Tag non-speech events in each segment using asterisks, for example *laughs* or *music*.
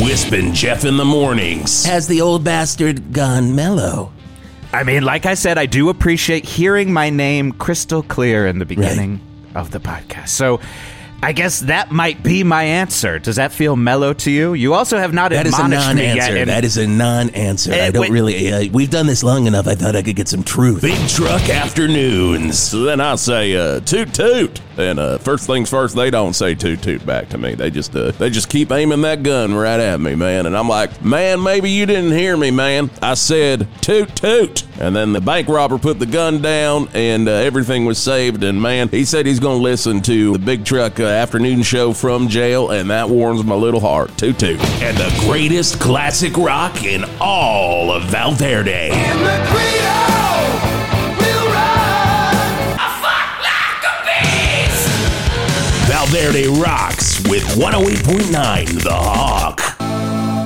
Wisp and Jeff in the mornings. Has the old bastard gone mellow? I mean, like I said, I do appreciate hearing my name crystal clear in the beginning of the podcast. So I guess that might be my answer. Does that feel mellow to you? You also have not That is a admonished me yet. non-answer. and- That is a non-answer. Eh, I don't wait. really. Uh, we've done this long enough. I thought I could get some truth. Big Truck Afternoons. Then I say, uh, toot toot. And uh, first things first, they don't say toot toot back to me. They just uh, they just keep aiming that gun right at me, man. And I'm like, man, maybe you didn't hear me, man. I said toot toot. And then the bank robber put the gun down, and uh, everything was saved. And man, he said he's going to listen to the Big Truck uh, Afternoon Show from jail, and that warms my little heart. Toot toot. And the greatest classic rock in all of Val Verde. Val Verde rocks with 108.9 The Hawk.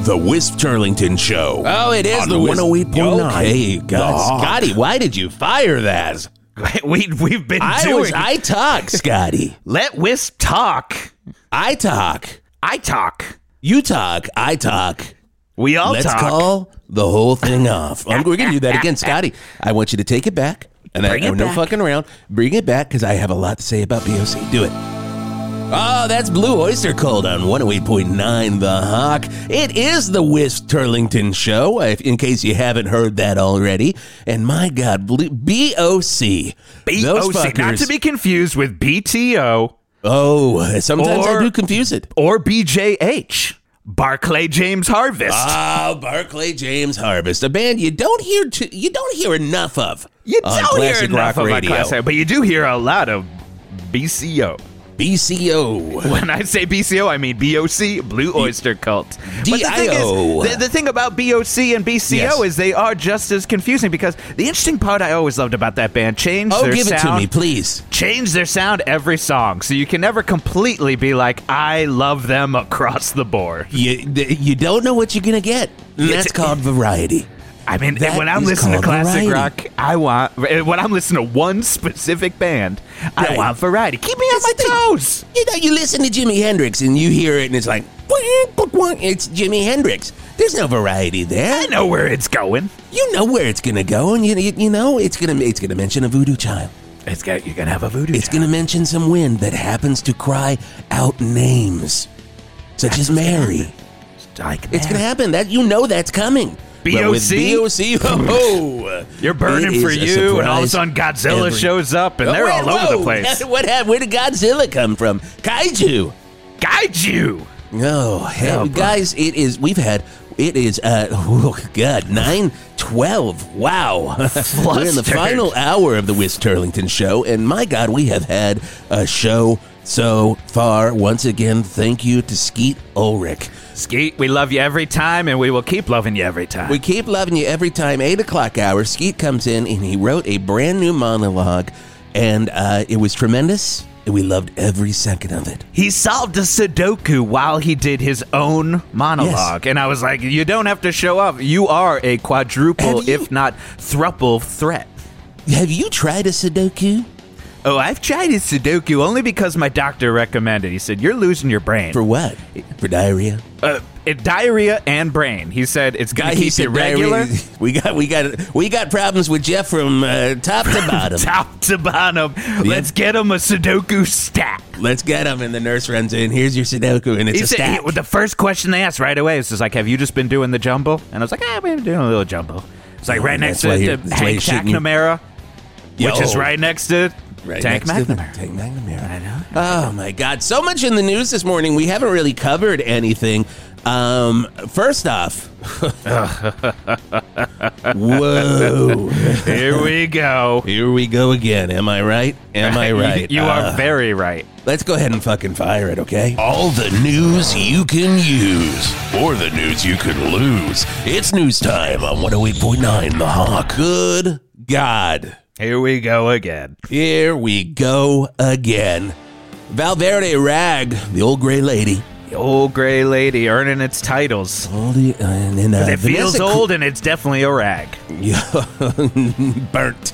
The Wisp Turlington Show. Oh, it is On the Wisp- 108.9. Okay, Hey, The God, Hawk. Scotty, why did you fire that? *laughs* we, we've been I doing. was. I talk, Scotty. Let Wisp talk. I talk. I talk. You talk. I talk. We all Let's talk. call the whole thing off. I'm, we're gonna do that again, Scotty. I want you to take it back, and Bring I, it no back. fucking around. Bring it back because I have a lot to say about BOC. Do it. Oh, that's Blue Oyster Cult on 108.9 The Hawk. It is the Wisp Turlington Show, if, in case you haven't heard that already. And my God, Blue, BOC. Those BOC, not to be confused with BTO Oh, sometimes Or- I do confuse it. or BJH. Barclay James Harvest. Oh, Barclay James Harvest, a band you don't hear too, you don't hear enough of. you don't hear enough of radio. classic, but you do hear a lot of BCO. BCO. When I say BCO, I mean BOC, Blue Oyster Cult. The DIO. is, the, the thing about BOC and BCO Yes. is they are just as confusing because the interesting part I always loved about that band changed Oh, their give it to me, please. Change their sound every song, so you can never completely be like, I love them across the board. You you don't know what you're gonna get. And It's- that's called variety. I mean, That when I'm listening to classic variety. rock, I want. Eh, when I'm listening to one specific band, I want variety. Keep me on my thing. toes. You know, you listen to Jimi Hendrix and you hear it, and it's like, eh, it's Jimi Hendrix. There's no variety there. I know where it's going. You know where it's gonna go, and you you, you know it's gonna it's gonna mention a voodoo child. It's got you're gonna have a voodoo. It's gonna mention some wind that happens to cry out names, such as Mary. It's gonna happen. That you know that's coming. With BOC? BOC, *laughs* oh, You're burning for you, and all of a sudden Godzilla every- shows up, and Oh, they're wait, all over the place. *laughs* What happened? Where did Godzilla come from? Kaiju. kaiju. you. Oh, hey, Oh, guys, it is. We've had. It is. Uh, *laughs* oh God, nine twelve. Wow, we're in the final hour of the Wisp Turlington show, and my God, we have had a show so far. Once again, thank you to Skeet Ulrich. Skeet, we love you every time, and we will keep loving you every time. We keep loving you every time. Eight o'clock hour. Skeet comes in and he wrote a brand new monologue, and uh, it was tremendous. And we loved every second of it. he solved a Sudoku while he did his own monologue, and I was like, "You don't have to show up. You are a quadruple, Have you- if not thruple, threat." Have you tried a Sudoku? Oh, I've tried his Sudoku only because my doctor recommended. He said you're losing your brain For what? For diarrhea? uh, it, diarrhea and brain. He said it's going to He keep you said regular. diarrhea. We got we got we got problems with Jeff from uh, top to *laughs* bottom. Top to bottom. Let's get him a Sudoku stack. Let's get him. And the nurse runs in. Here's your Sudoku, and it's He a said stack. he- the first question they asked right away was just like, "Have you just been doing the jumble?" And I was like, "Ah, we've been doing a little jumble." It's like right next that's to, to that's why Hank you're shooting you. McNamara, Yeah, which is oh. right next to Right Tank next to the- McNamara. Tank McNamara. I know. Oh my God! So much in the news this morning. We haven't really covered anything. Um, first off, *laughs* whoa! Here we go. Here we go again. Am I right? Am I *laughs* right? You Uh, are very right. Let's go ahead and fucking fire it, okay? All the news you can use, or the news you could lose. It's news time on 108.9 The Hawk. Good God. Here we go again. Here we go again. Val Verde Rag, the old gray lady. The old gray lady earning its titles. Oldie, and, and, uh, It feels Vanessa old and it's definitely a rag. *laughs* Burnt.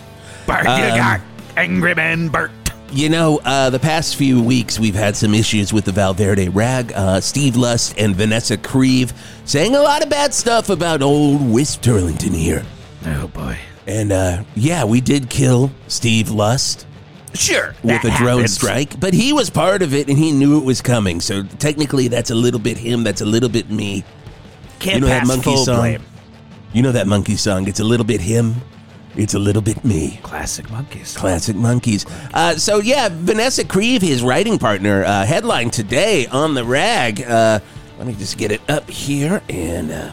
You Um, got angry man Bert. You know, uh, the past few weeks we've had some issues with the Val Verde rag. Uh, Steve Lust and Vanessa Creve saying a lot of bad stuff about old Wisp Turlington here. Oh boy. And uh, yeah, we did kill Steve Lust Sure. with a drone strike, but he was part of it and he knew it was coming. So technically, that's a little bit him, that's a little bit me. Can't you know that pass monkey full song? blame. You know that monkey song? It's a little bit him, it's a little bit me. Classic Monkees. Classic Monkees. Uh, so yeah, Vanessa Creve, his writing partner, uh, headline today on the rag. Uh, let me just get it up here and.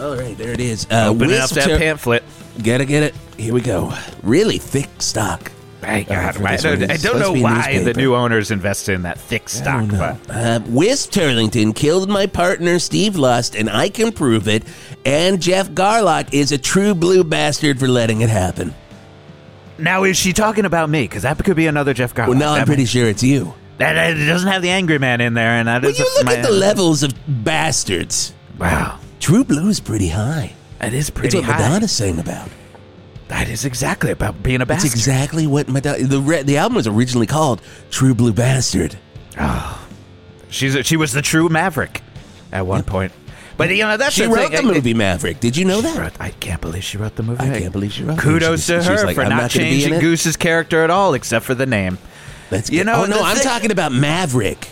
Uh, all right, there it is. Uh, Open up that pamphlet. Gotta get it. Here we go. Really thick stock. God, for I don't, I don't know why the new owners invested in that thick stock, but Uh, Wisp Turlington killed my partner Steve Lust, and I can prove it. And Geoff Garlock is a true blue bastard for letting it happen. now is she talking about me? Because that could be another Geoff Garlock. Well, now I'm pretty sure it's you. That, that- it doesn't have the angry man in there, and that When is you look my- at the levels of bastards, Wow, True Blue's pretty high. that is It's pretty high. That's what high. Madonna's saying about. That is exactly about being a It's bastard. exactly what Madonna. The re- the album was originally called True Blue Bastard. Ah. She's a, she was the true maverick at one point. But you know that's She the wrote thing. the I- movie Maverick. Did you know that? wrote- I can't believe she wrote the movie. I can't believe she wrote. Kudos She was- to her like, for "I'm not, not gonna be in changing. Goose's character at all, except for the name. Let's You get- know, oh no, I'm thing- talking about Maverick.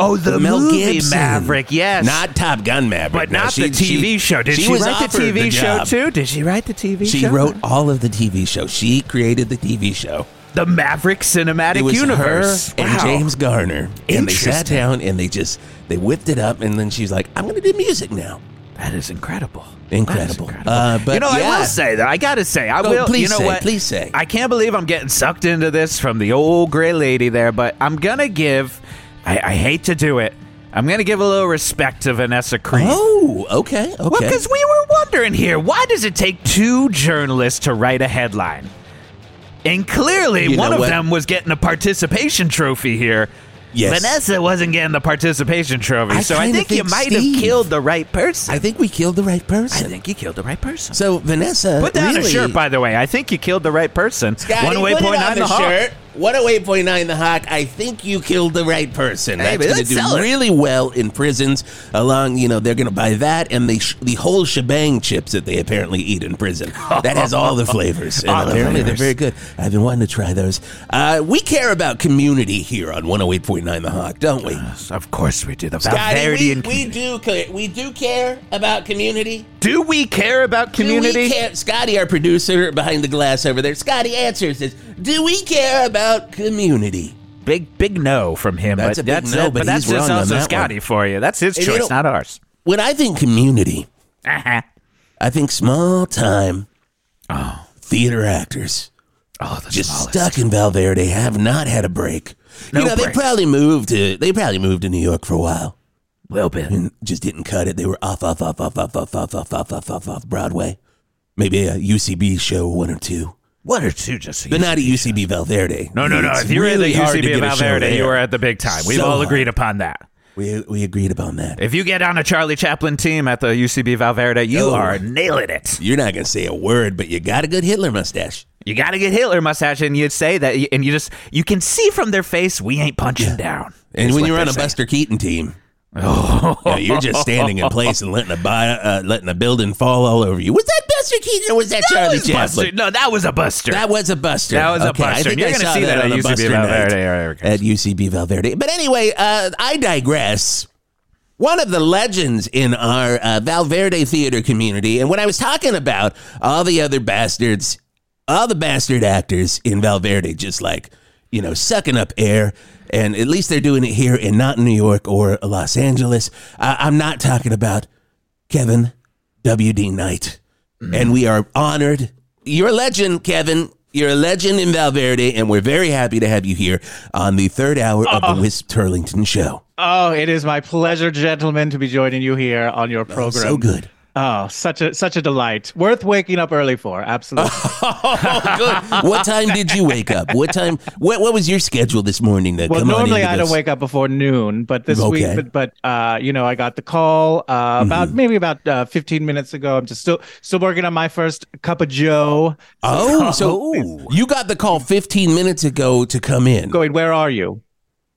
Oh, the Mel movie Gibson. Maverick, yes, Not Top Gun Maverick. but no, not she- the TV she- show. Did she, was write the TV show too? Did she write the TV She show? She wrote all of the TV show. She created the TV show. the Maverick Cinematic Universe. and Wow. James Garner, and they sat down and they just they whipped it up, and then she's like, "I'm going to do music now." That is incredible. Incredible. Is incredible. Uh, but you know, I will say though, I gotta say, I Go, will. please you know say, what? please say. I can't believe I'm getting sucked into this from the old gray lady there, but I'm gonna give. I, I hate to do it. I'm gonna give a little respect to Vanessa Creed. Oh, okay, okay. Well, because we were wondering here, why does it take two journalists to write a headline? And clearly, You one know of what? them was getting a participation trophy here. Yes. Vanessa wasn't getting the participation trophy, I so I kinda think, you think might Steve- have killed the right person. I think we killed the right person. I person. think you killed the right person. so Vanessa, Put down really, a shirt, by the way. I think you killed the right person. Scotty, One way put it point on the the hawk. shirt. One away point nine the hawk. I think you killed the right person. Hey, That's going to do really well in prisons. Along, you know, they're going to buy that and the sh- the whole shebang chips that they apparently eat in prison. That has all the flavors. *laughs* And All the apparently they're very good. I've been wanting to try those. Uh, we care about community here on one hundred eight point nine the hawk, don't we? Yes, Of course we do. The Scotty, we, we do we do care about community. Do we care about Do community? we care? Scotty, our producer behind the glass over there. Scotty answers this. Do we care about community? Big, big no from him. That's but a big that's no, it. but that's he's just wrong on also that Scotty one. for you. That's his And you choice, know- not ours. When I think community, oh, I think small time oh. theater actors oh, the just smallest. stuck in Val Verde have not had a break. No you know, break. they probably moved to they probably moved to New York for a while Well, bit. and just didn't cut it. They were off, off, off, off, off, off, off, off, off, off, off, off Broadway. Maybe a UCB show, one or two, One or two just. so but not at UCB Val Verde. No, no, no. It's If you were really at the hard to UCB get a show Val Verde, you there. were at the big time. We've So all hard. agreed upon that. We we agreed upon that. If you get on a Charlie Chaplin team at the UCB Val Verde, you Oh. are nailing it. You're not gonna say a word, but you got a good Hitler mustache. You got to get Hitler mustache, and you'd say that, and you just you can see from their face we ain't punching down. And is when what you're on they a say. Buster Keaton team, oh, you're just standing in place and letting a buy, uh, letting a building fall all over you. Was that Buster Keaton or was that, That Charlie was Chaplin? Buster. No, that was a Buster. That was a Buster. That was a Okay, I Buster. think You're gonna see that on at a UCB Val Verde. night All right, okay. At UCB Val Verde. But anyway, uh, I digress. One of the legends in our uh, Val Verde theater community, and when I was talking about all the other bastards, all the bastard actors in Val Verde, just like, you know, sucking up air, and at least they're doing it here and not in New York or Los Angeles. Uh, I'm not talking about Kevin W.D. Knight. And we are honored. You're a legend, Kevin. You're a legend in Val Verde, and we're very happy to have you here on the third hour of the Wisp Turlington Show. Oh, it is my pleasure, gentlemen, to be joining you here on your program. So good. Oh, such a such a delight. Worth waking up early for. Absolutely. *laughs* Oh, good. what time did you wake up? What time? What, what was your schedule this morning to well, normally I don't wake up before noon, but this Okay. week, but, but uh, you know, I got the call uh, about maybe about uh, 15 minutes ago. I'm just still still working on my first cup of Joe. Oh, so *laughs* you got the call 15 minutes ago to come in. Going, where are you?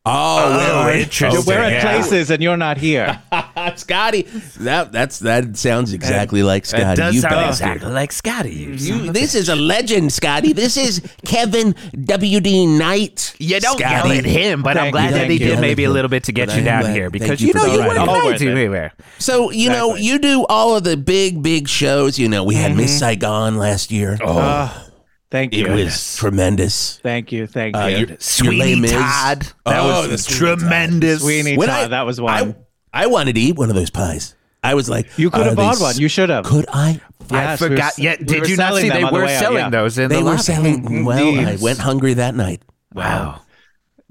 Oh, well, interesting. We're at yeah. places and you're not here. *laughs* Scotty. That that's that sounds exactly like Scotty. It does you sound bastard. exactly like Scotty. You, You, this is a legend, Scotty. This is Kevin W.D. Knight. You don't Scotty. yell at him, but I'm glad that he thank you. did maybe a little bit to get But you I'm down glad- here because you you know the you right. work All nights worth it. So you know you do all of the big big shows. You know we had Miss Saigon last year. Ah, thank you. it you. was tremendous. Thank you. Thank Uh, you. your- your Sweeney Les Mis. Todd. That Oh, was Sweeney tremendous. Sweeney When Todd, I- that was one. I, I wanted to eat one of those pies. I was like, you could have bought one. You should have. Could I? I Yes, we were forgot. s- Yeah, we did were you not selling see they on the were out, selling yeah. those in the store? They the were lobby? selling. Well, I went hungry that night. Wow.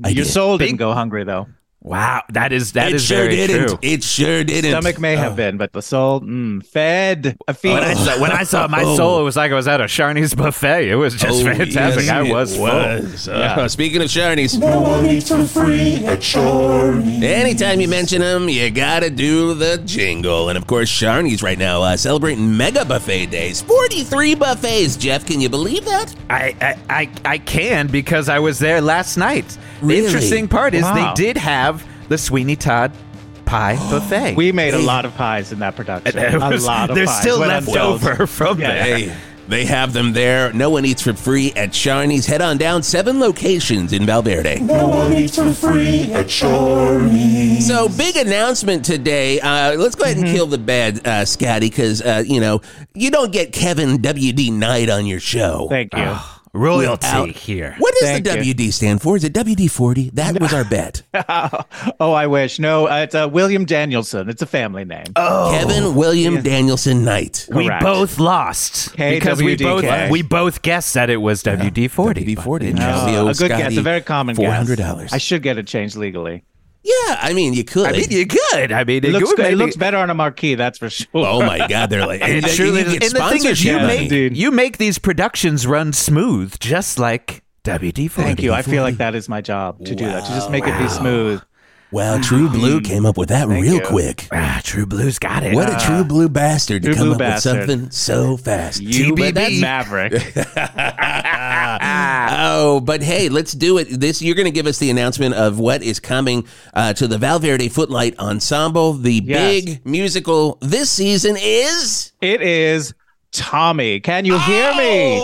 I Your did. soul didn't go hungry though. Wow, that is that it is sure very didn't. true. It sure didn't. Stomach may have Oh. been, but the soul, mm, fed a feast. When I, saw, when I saw my *laughs* Oh. soul, it was like I was at a Sharney's buffet. It was just Oh, fantastic. yes, I it was full. was. Uh, Speaking of Sharney's, One eats for free at Sharney's. anytime you mention them, you gotta do the jingle. And of course, Sharney's right now uh, celebrating Mega Buffet Days. 43 buffets, Jeff. Can you believe that? I, I, I, I can because I was there last night. Really? The interesting part is Wow. they did have the Sweeney Todd pie *gasps* buffet. we made a lot of pies in that production. It a lot of pies. There's pies. still Went left untold. over from Yeah. there. Hey, they have them there. No one eats for free at Sharney's. Head on down. Seven locations in Val Verde. No one eats for free at Sharney's. So big announcement today. Uh, let's go ahead and kill the bad, uh, Scotty, because uh, you know you don't get Kevin WD Knight on your show. Thank you. Royalty out here. What does Thank the you. WD stand for? Is it WD forty? That was our bet. *laughs* oh, I wish. No, uh, it's uh, William Danielson. It's a family name. Oh, Kevin William Danielson Knight. we both lost because we both we both guessed that it was WD forty. WD forty. Oh, a good guess. A very common Four guess. hundred dollars. I should get it changed legally. Yeah, I mean you could. I mean, you could. I mean, It looks good. It looks better on a marquee, that's for sure. oh my God, they're like, *laughs* and, It you surely get. And the thing is, you sponsorship Yeah, make dude. you make these productions run smooth, just like WD forty. Thank you. I feel like that is my job to do that, to just make it be smooth. Well, True Blue came up with that real you. quick. Ah, True Blue's got it. What a true blue bastard to come blue up bastard. with something so fast. You TBB. but *laughs* Maverick. *laughs* oh, but hey, let's do it. This you're going to give us the announcement of what is coming uh, to the Val Verde Footlight Ensemble. The Yes. big musical this season is. It is Tommy. Can you hear me?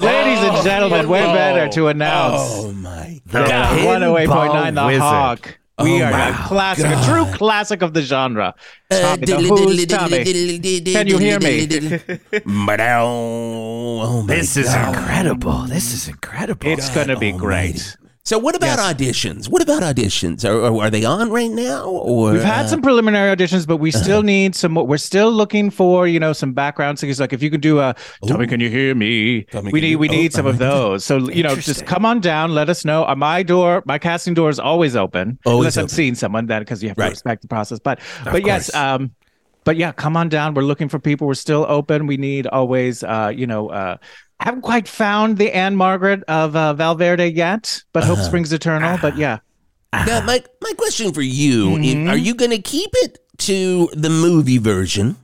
Ladies and gentlemen, we're better to announce. Oh my The Yeah, Pinball 108.9 The Wizard. Hawk. We Oh are my a classic, a true classic of the genre. Uh, the Who's Tommy. Can you hear me? *laughs* oh my This is incredible. This is incredible. It's going to be great. So, what about auditions? What about auditions? Are, are, are they on right now? Or We've had uh, some preliminary auditions, but we *laughs* still need some more. We're still looking for, you know, some background singers. Like if you could do a Tommy, can you hear me? Tommy, we can need you- we oh, need some oh of those. So you know, just come on down. Let us know. Uh, my door, my casting door is always open, Always unless I'm seeing someone. Then because you have Right. to respect the process. But but yes, um, but yeah, come on down. We're looking for people. We're still open. We need always, uh, you know, uh, haven't quite found the Ann-Margret of uh, Val Verde yet, but Uh-huh. hope springs eternal. But yeah. Now, my my question for you: if- Are you going to keep it to the movie version?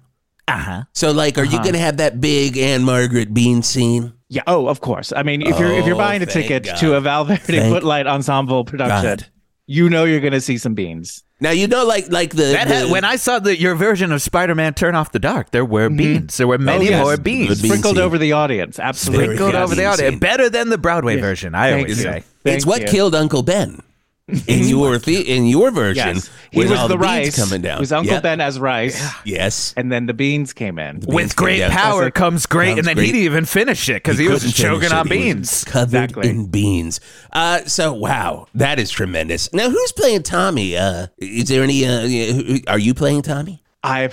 Uh huh. So, like, are you Uh-huh. going to have that big Ann-Margret Bean scene? Yeah. Oh, of course. I mean, if you're if you're Oh, buying a ticket God. to a Val Verde Thank Footlight Ensemble production, God. you know you're going to see some beans. Now, you know, like like the, That the had, when I saw the, your version of Spider-Man Turn Off the Dark, there were mm-hmm. beans. There were oh, many Oh, yes. more Good beans. bean Sprinkled scene. over the audience. Absolutely. Sprinkled Very over the good audience. scene. Better than the Broadway version, I Thank always you. say. it's Thank what you. killed Uncle Ben in *laughs* your the, in your version. Yes. He was all the, beans rice. coming down. It was Uncle Yep. Ben as rice. Yes. And then the beans came in. beans With great down. power That's comes great, Comes and then great. he didn't even finish it because he, was choking on beans. covered Exactly. in beans. Uh, so wow, that is tremendous. Now, who's playing Tommy? Uh, is there any? Uh, are you playing Tommy? I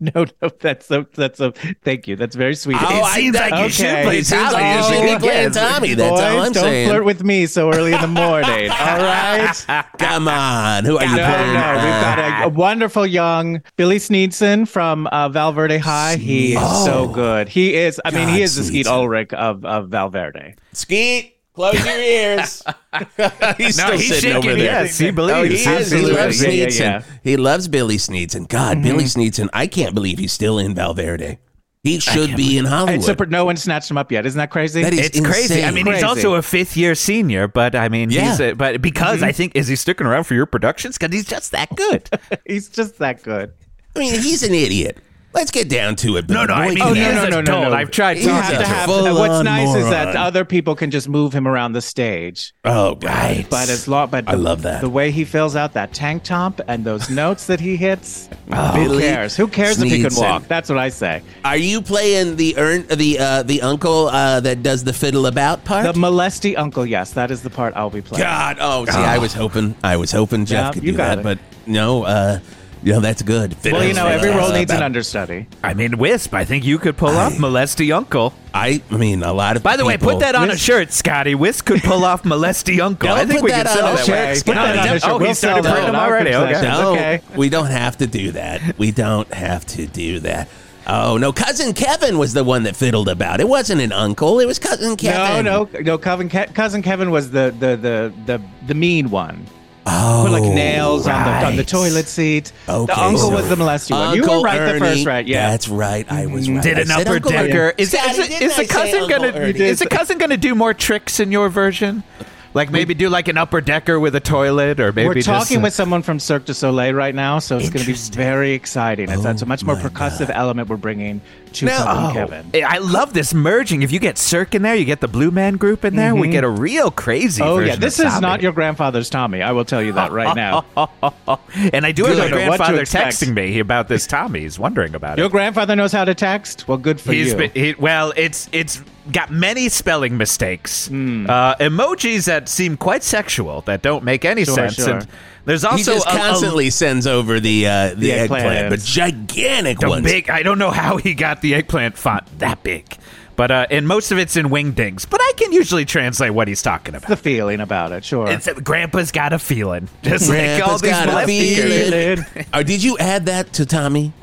*laughs* No, no, that's a that's a thank you. That's very sweet. Oh, It I- seems like okay. you should play Tommy. like You you should should be be playing Tommy. That's Boys, all I'm don't saying. flirt with me so early in the morning. *laughs* All right. Come on, who are No, you no, playing? we've got a, a wonderful young Billy Sneedson from uh, Val Verde High. He is so good. He is. I mean, he God, is the Skeet Ulrich of of Valverde. Skeet, close your ears. *laughs* he's No, still he's sitting over shaking there. Oh, yes, he Oh, believes. he is. He loves Yeah, yeah, Sneedson. yeah. He loves Billy Sneedson. God, mm-hmm. Billy Sneedson. I can't believe he's still in Val Verde. He should be in Hollywood. And so no one snatched him up yet. Isn't that crazy? That is It's crazy. I insane. mean, he's also a fifth year senior, but I mean, Yeah. he's a, but because I mm-hmm. think is he sticking around for your productions because he's just that good. *laughs* He's just that good. I mean, he's an idiot. Let's get down to it. No, no, I mean, can he I- no, no, no, no. I've tried He's You talking have to to have. full-on What's nice is that other people can just move him around the stage. Oh, God. But as long, but I love that. the way he fills out that tank top and those notes that he hits. *laughs* who Billy cares? Who cares if he can walk? That's what I say. Are you playing the earn the uh, the uncle uh, that does the fiddle about part? The molesty uncle. Yes, that is the part I'll be playing. God, oh, see, I was hoping, I was hoping Jeff Yeah, could do that, it. but no, uh, you know that's good. Well, you know, every role needs an understudy. I mean, Wisp. I think you could pull off molesty uncle. I, I mean, a lot of. By the way, people- put that on a Wisp- shirt, Scotty. Wisp could pull off molesty *laughs* uncle. Don't I think put we that could on sell a that. shirt. Put that on a shirt. Oh, We'll started sell that printing them in our already. Okay. No, Okay. we don't have to do that. We don't have to do that. Oh no, cousin Kevin was the one that fiddled about. It wasn't an uncle. It was cousin Kevin. No, no, no. Cousin, Ke- cousin Kevin was the the the the, the mean one. Oh, Put like oh, nails on the on the toilet seat. Okay, the uncle so was the molesty one. You Uncle were right Ernie, the first right. Yeah. that's right. I was mm, right. Did I an upper decker? Is, Scotty, is, is, is the cousin gonna Ernie? is the cousin gonna do more tricks in your version? Like maybe do like an upper decker with a toilet, or maybe We're just, talking uh, with someone from Cirque du Soleil right now, so it's going to be very exciting. It's, that's a much more Oh percussive element we're bringing to Now- Oh. Kevin. I love this merging. If you get Cirque in there, you get the Blue Man Group in there. We get a real crazy. Oh yeah, this is not your grandfather's Tommy. I will tell you that right now. *laughs* And I do Good. have my Don't know what to grandfather texting me about this Tommy. He's wondering about Your it. Your grandfather knows how to text. Well, good for He's you. been, he, well, it's it's got many spelling mistakes, Hmm. uh, emojis that seem quite sexual that don't make any Sure, sense, sure. and there's also He also just a- a- constantly sends over the uh, the, The eggplant, eggplant. but gigantic the ones. big. I don't know how he got the eggplant font that big, but uh, and most of it's in wingdings. But I can usually translate what he's talking about. the feeling about it, sure. It's Grandpa's got a feeling, *laughs* just like all these got a molesty feeling. Oh, did you add that to Tommy? *laughs*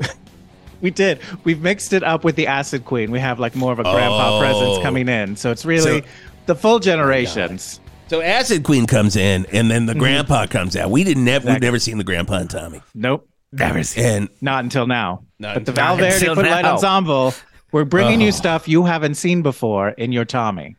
we did. We've mixed it up with the Acid Queen. We have like more of a grandpa Oh. presence coming in, so it's really So- the full generations. So Acid Queen comes in, and then the grandpa comes out. We didn't never, we've never seen the grandpa and Tommy, Nope, Never seen. and not until now. Not but the until- Not Val Verde until Footlight. Ensemble, we're bringing you stuff you haven't seen before in your Tommy.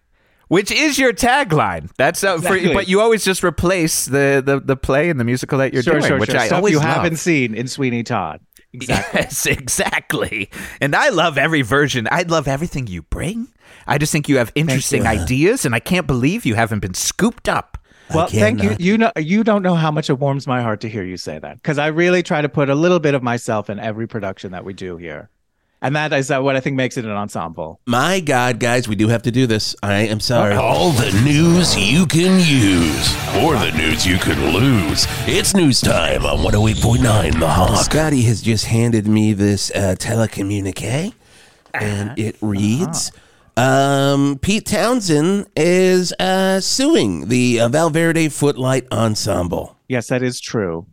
Which is your tagline? That's uh, for, but you always just replace the, the, the play and the musical that you're sure, doing, sure, which sure. I Stuff always you love. haven't seen in Sweeney Todd. Exactly. Yes, *laughs* exactly. And I love every version. I love everything you bring. I just think you have interesting you. ideas, and I can't believe you haven't been scooped up. Well, thank you. Uh, you know, you don't know how much it warms my heart to hear you say that because I really try to put a little bit of myself in every production that we do here, and that is uh, what I think makes it an ensemble. my God, guys, we do have to do this. I am sorry. All the news you can use, or the news you can lose. It's news time on 108.9 The Hawk. Scotty has just handed me this uh, telecommunique, and it reads. Um, Pete Townshend is uh, suing the uh, Val Verde Footlight Ensemble. Yes, that is true.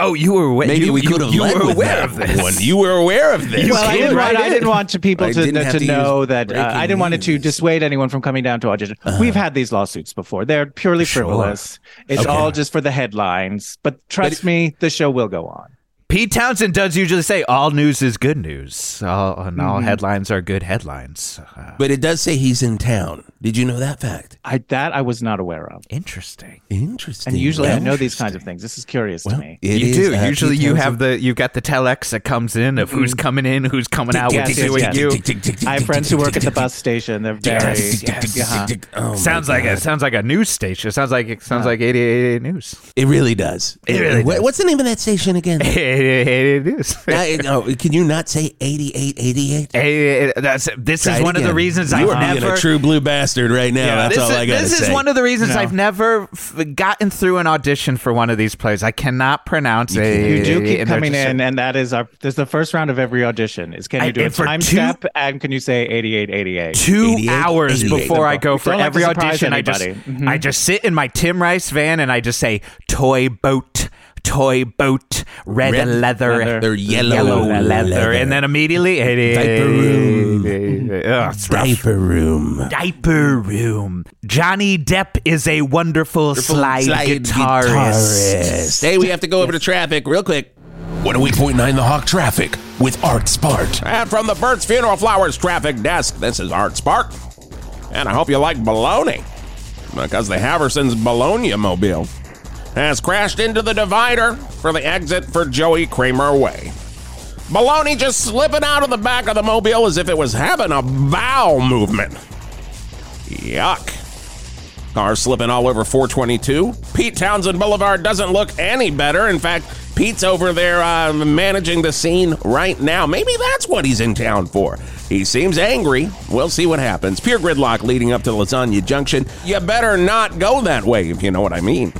Oh, you were aware. Maybe you, we you- could have you led were aware of this. one. You were aware of this. well, I didn't, right want, I didn't want to people to, to to know that uh, I didn't want it to dissuade anyone from coming down to audition. We've had these lawsuits before. They're purely Sure. frivolous. It's Okay. all just for the headlines. But trust me, the show will go on. Pete Townshend does usually say all news is good news, all, and Mm-hmm. all headlines are good headlines. Uh, But it does say he's in town. Did you know that fact? I that I was not aware of. interesting. Interesting. And usually I know these kinds of things. This is curious to me. you is, do. uh, Usually, Pete you Townshend. have the you've got the telex that comes in of who's coming in, who's coming out, Yes, what's yes, doing yes. you. I have friends who work at the bus station. They're very uh-huh. Oh Sounds like God. it sounds like a news station. It sounds like it sounds like eighty eight News. It really does. It really What- does. What's the name of that station again? *laughs* 88 it is. Now, no, can you not say 88, 88? Hey, that's, this Try is it one of the reasons you I've are being a true blue bastard right now. That's this all is, I got to say. This is one of the reasons No. I've never f- gotten through an audition for one of these plays. I cannot pronounce it. You do keep coming just- in, and that is our. This is the first round of every audition. Is can you do a and for time two- step and can you say 88, 88? two 88, hours 88. before I go for don't like every to surprise audition. I just anybody. Mhm. I just sit in my Tim Rice van and I just say toy boat, toy boat, red, Red leather, leather. They're yellow, leather, leather. and then immediately Diaper room. Ugh, it's rough. Diaper room. Diaper room. Johnny Depp is a wonderful, slide, guitarist. Hey, we have to go over to traffic real quick. 108.9 The Hawk Traffic with Art Spark. And from the Burt's Funeral Flowers traffic desk, this is Art Spark. And I hope you like baloney. Because the Haverson's Bologna mobile has crashed into the divider for the exit for Joey Kramer Way. Baloney just slipping out of the back of the mobile as if it was having a bowel movement. Yuck. Car slipping all over 422. Pete Townshend Boulevard doesn't look any better. In fact, Pete's over there uh, managing the scene right now. Maybe that's what he's in town for. He seems angry. We'll see what happens. Pure gridlock leading up to Lasagna Junction. You better not go that way, if you know what I mean.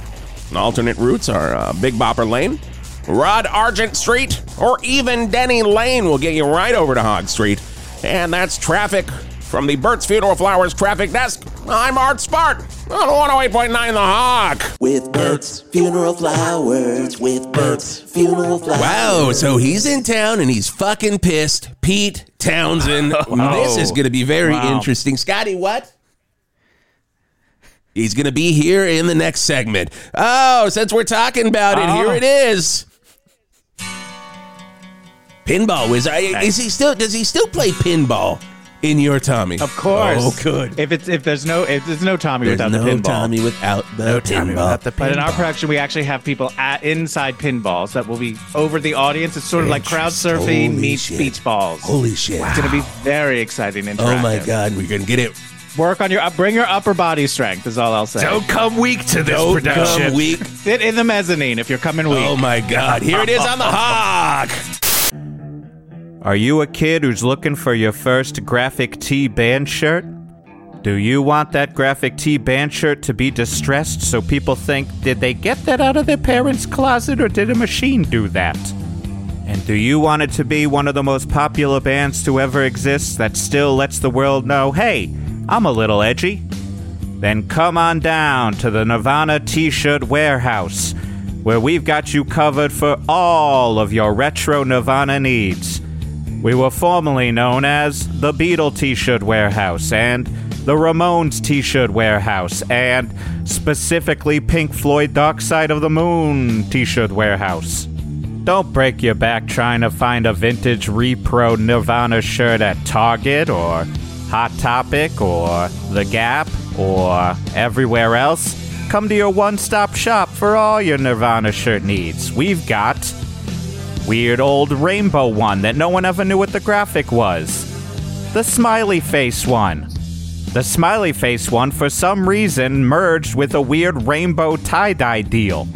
Alternate routes are uh, Big Bopper Lane, Rod Argent Street, or even Denny Laine will get you right over to Hog Street. And that's traffic from the Burt's Funeral Flowers traffic desk. I'm Art Spark on 108.9 The Hawk. With Burt's funeral flowers, with Burt's funeral flowers. Wow, so he's in town and he's fucking pissed. Pete Townshend. *laughs* This is going to be very Wow. interesting. Scotty, what? He's going to be here in the next segment. Oh, since we're talking about it, here Oh. it is. Pinball Wizard. Is he still? Does he still play pinball in your Tommy? Of course. Oh, good. If it's if there's no if there's no Tommy There's without no the pinball. Tommy without the pinball. But in our production, we actually have people at inside pinballs that will be over the audience. It's sort of like crowd surfing Holy meets shit. beach balls. Holy shit! It's going to be very exciting. And Oh my God, we're gonna get it. Work on your up, bring your upper body strength. Is all I'll say. Don't come weak to this Don't production. come weak. Sit in the mezzanine if you're coming weak. Oh my God! Here it is on the hawk. Are you a kid who's looking for your first graphic tee band shirt? Do you want that graphic tee band shirt to be distressed so people think, did they get that out of their parents' closet or did a machine do that? And do you want it to be one of the most popular bands to ever exist that still lets the world know, hey, I'm a little edgy? Then come on down to the Nirvana T shirt warehouse, where we've got you covered for all of your retro Nirvana needs. We were formerly known as the Beatle T shirt warehouse and the Ramones T shirt warehouse and specifically Pink Floyd Dark Side of the Moon T shirt warehouse. Don't break your back trying to find a vintage repro Nirvana shirt at Target or Hot Topic or The Gap or everywhere else. Come to your one stop shop for all your Nirvana shirt needs. We've got weird old rainbow one that no one ever knew what the graphic was. The smiley face one. The smiley face one, for some reason, merged with a weird rainbow tie dye deal.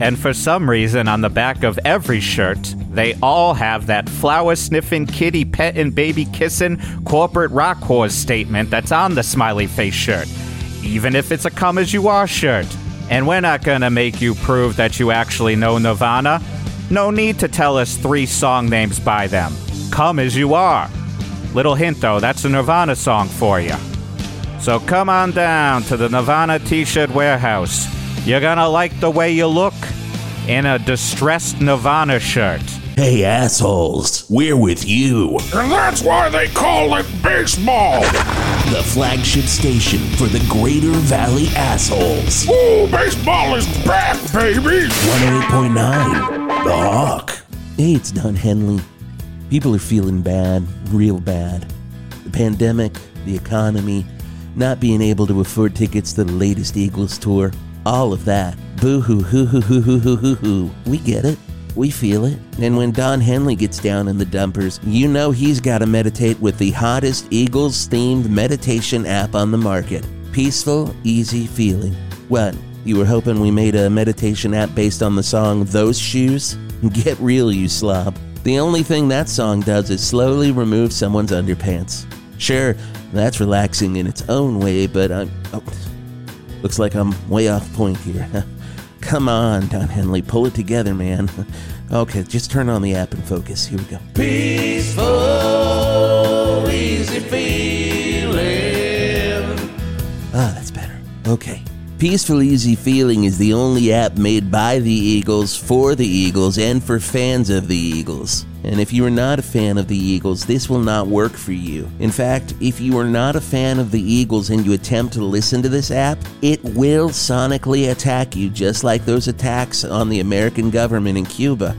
And for some reason, on the back of every shirt, they all have that flower sniffing, kitty petting, baby kissing, corporate rock whore statement that's on the smiley face shirt, even if it's a come as you are shirt. And we're not gonna make you prove that you actually know Nirvana. No need to tell us three song names by them. Come as you are. Little hint though, that's a Nirvana song for you. So come on down to the Nirvana T shirt warehouse. You're gonna like the way you look in a distressed Nirvana shirt. Hey assholes, we're with you. And that's why they call it baseball. The flagship station for the Greater Valley assholes. Ooh, baseball is back, baby. 108.9 The Hawk. Hey, it's Don Henley. People are feeling bad, real bad. The pandemic, the economy, not being able to afford tickets to the latest Eagles tour, all of that. Boo hoo hoo hoo hoo hoo hoo hoo hoo. We get it. We feel it. And when Don Henley gets down in the dumpers, you know he's got to meditate with the hottest Eagles themed meditation app on the market. Peaceful, easy feeling. What? You were hoping we made a meditation app based on the song Those Shoes? *laughs* Get real, you slob. The only thing that song does is slowly remove someone's underpants. Sure, that's relaxing in its own way, but I'm. Oh, looks like I'm way off point here. *laughs* Come on, Don Henley, pull it together, man. *laughs* Okay, just turn on the app and focus. Here we go. Peaceful, easy feeling. Ah, that's better. Okay. Peaceful Easy Feeling is the only app made by the Eagles, for the Eagles, and for fans of the Eagles. And if you are not a fan of the Eagles, this will not work for you. In fact, if you are not a fan of the Eagles and you attempt to listen to this app, it will sonically attack you, just like those attacks on the American government in Cuba.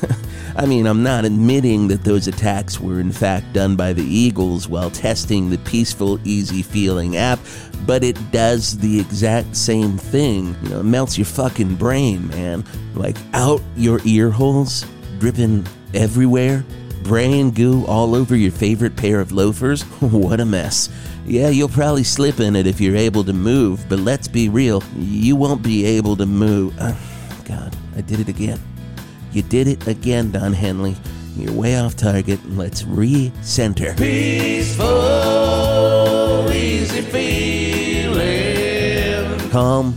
*laughs* I mean, I'm not admitting that those attacks were in fact done by the Eagles while testing the peaceful, easy feeling app, but it does the exact same thing. You know, it melts your fucking brain, man. Like out your ear holes, dripping everywhere, brain goo all over your favorite pair of loafers. *laughs* what a mess. Yeah, you'll probably slip in it if you're able to move, but let's be real, you won't be able to move. *sighs* God, I did it again. You did it again, Don Henley. You're way off target. Let's re-center. Peaceful, easy feeling. Calm,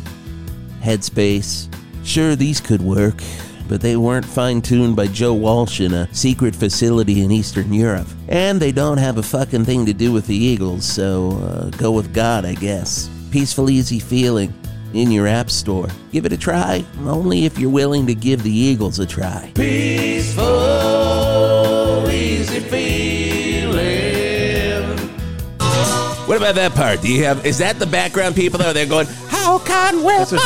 headspace. Sure, these could work, but they weren't fine tuned by Joe Walsh in a secret facility in Eastern Europe. And they don't have a fucking thing to do with the Eagles, so uh, go with God, I guess. Peaceful, easy feeling in your app store. Give it a try, only if you're willing to give the Eagles a try. Peaceful, easy feeling. What about that part? Do you have? Is that the background people? Are they going? How can we follow?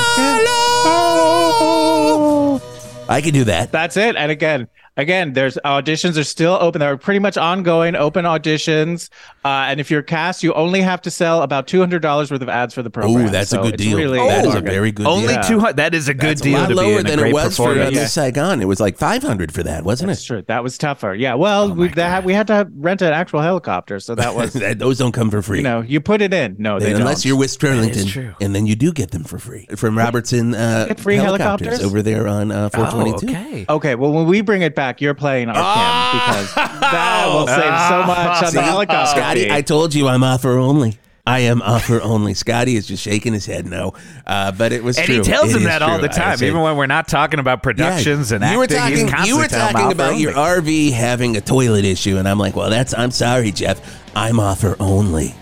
I can do that. That's it. And again, again, there's auditions are still open. They're pretty much ongoing, open auditions. Uh, and if you're cast, you only have to sell about two hundred dollars worth of ads for the program. Oh, that's So a good deal. Really that is a very good Only deal. two hundred. That is a good That's deal a lot to lower in than it was for uh, performance. Miss Saigon. It was like five hundred for that, wasn't That's it? true. That was tougher. Yeah. Well, we that, had- we had to rent an actual helicopter, so that was *laughs* That- Those don't come for free. you know you put it in. No, they unless don't. you're with Sterlington, true. and then you do get them for free from Robertson uh, Get free helicopters? over there on uh, 422. Oh, okay. Okay, well, when we bring it back, you're playing our Kim because that will *laughs* save so much on the helicopter. Scotty. I told you I'm offer only. I am offer only. Scotty is just shaking his head no, uh, but it was And true. he tells It him is that all true. the I time, said- even when we're not talking about productions Yeah, and you were acting. talking. You constantly were telling him talking about your only. RV having a toilet issue, and I'm like, well, that's. I'm sorry, Jeff. I'm offer only.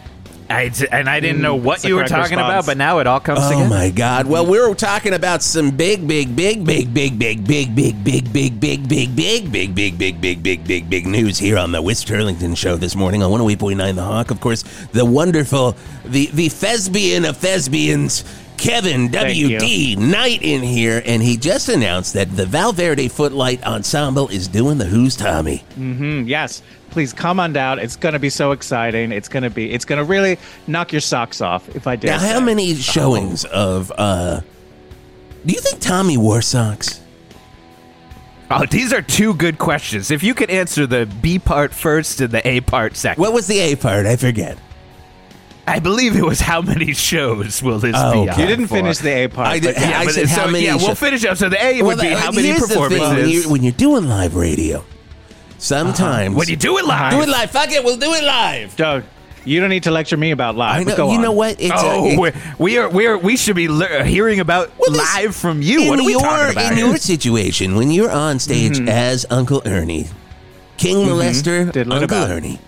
I d- and I didn't know what you were talking response. about, but now it all comes Oh together. Oh my God! Well, we were talking about some big, big, big, big, big, big, big, big, big, big, big, big, big, big, big, big, big, big, big, big news here on the Wisp Turlington Show this morning on 108.9 The Hawk. Of course, the wonderful, the the thespian of thespians. Kevin W.D. Knight in here, and he just announced that the Val Verde Footlight Ensemble is doing the Who's Tommy. Mm, yes, please come on down. It's going to be so exciting. It's going to be. It's going to really knock your socks off. If I dare. Now, how say. many showings of, uh, do you think Tommy wore socks? Oh, these are two good questions. If you could answer the B part first and the A part second, What was the A part? I forget. I believe it was how many shows will this Oh, be? okay. You didn't for? finish the A part. I did- but yeah, I but said so, how many Yeah, we'll finish up. So the A would be Well, how many here's the thing, performances. when, you're, when you're doing live radio, sometimes when you do it live. do it live. Fuck it, we'll do it live. Doug, you don't need to lecture me about live. I but know. go you on. know what? It's Oh, a, we're, we are we are we should be le- hearing about Well, this- live from you. What are we your, talking about? In here? your situation, when you're on stage Mm-hmm. as Uncle Ernie, King Molester, Diddling Uncle about. Ernie,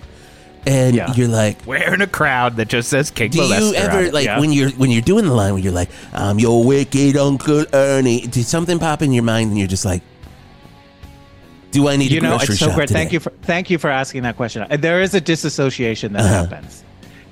and Yeah. you're like, We're in a crowd that just says King Do you Molester on ever it. like yeah. when you're when you're doing the line when you're like, "I'm your wicked Uncle Ernie"? Did something pop in your mind and you're just like, "Do I need you a know grocery it's so shop great today?" thank you for thank you for asking that question Uh, there is a disassociation that Uh-huh. happens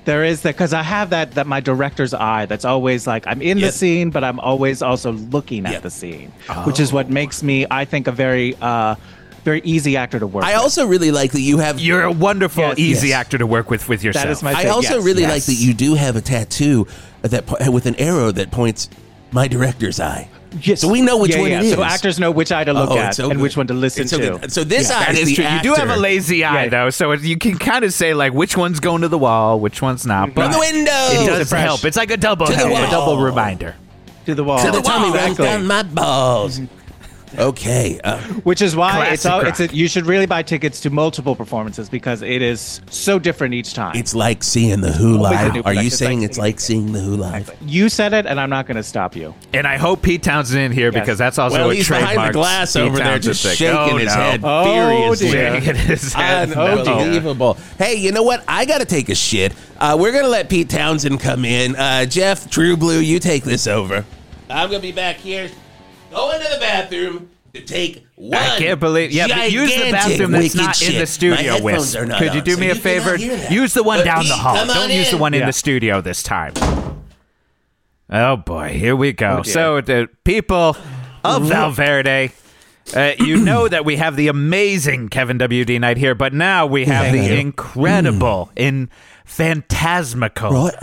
there is that because i have that that my director's eye that's always like i'm in Yep. the scene but i'm always also looking at the scene which is what makes me i think a very uh very easy actor to work I with. also really like that you have. You're a wonderful, Yes. easy Yes. actor to work with with yourself. that is my I also yes. really yes. like that you do have a tattoo that po- with an arrow that points my director's eye. Yes. So we know which yeah, one yeah. it is. so actors know which eye to look Oh, at so and good. which one to listen so to good. So this Yeah. eye That is is the true. You do have a lazy eye Yeah. though, so you can kind of say like which one's going to the wall, which one's not. But the window. It does fresh. help. It's like a double To help, a double reminder. to the wall To the Tommy runs Exactly. down my balls. Okay. Uh, Which is why it's all, it's a, you should really buy tickets to multiple performances because it is so different each time. it's like seeing the Who Always live. Are you It's saying like it's like seeing the Who live? you said it, and I'm not going to stop you. And I hope Pete Townshend in here because that's also Well, a he's behind the glass Pete over there, just thing. shaking Oh, his no. head Oh, furiously. dear. Shaking his head. Unbelievable. Hey, you know what? I got to take a shit. Uh, we're going to let Pete Townshend come in. Uh, Jeff, True Blue, you take this over. I'm going to be back here. Go into the bathroom to take one. I can't believe. Yeah, but use the bathroom that's wicked not in the studio. headphones With are not could you do so me a you cannot favor? Use the one But down Pete, the hall. Don't use the in. one in Yeah. the studio this time. Oh boy, here we go. Oh, so the people of Val Verde. Uh, you *clears throat* know that we have the amazing Kevin WD Knight here, but now we have the incredible, in phantasmical Right.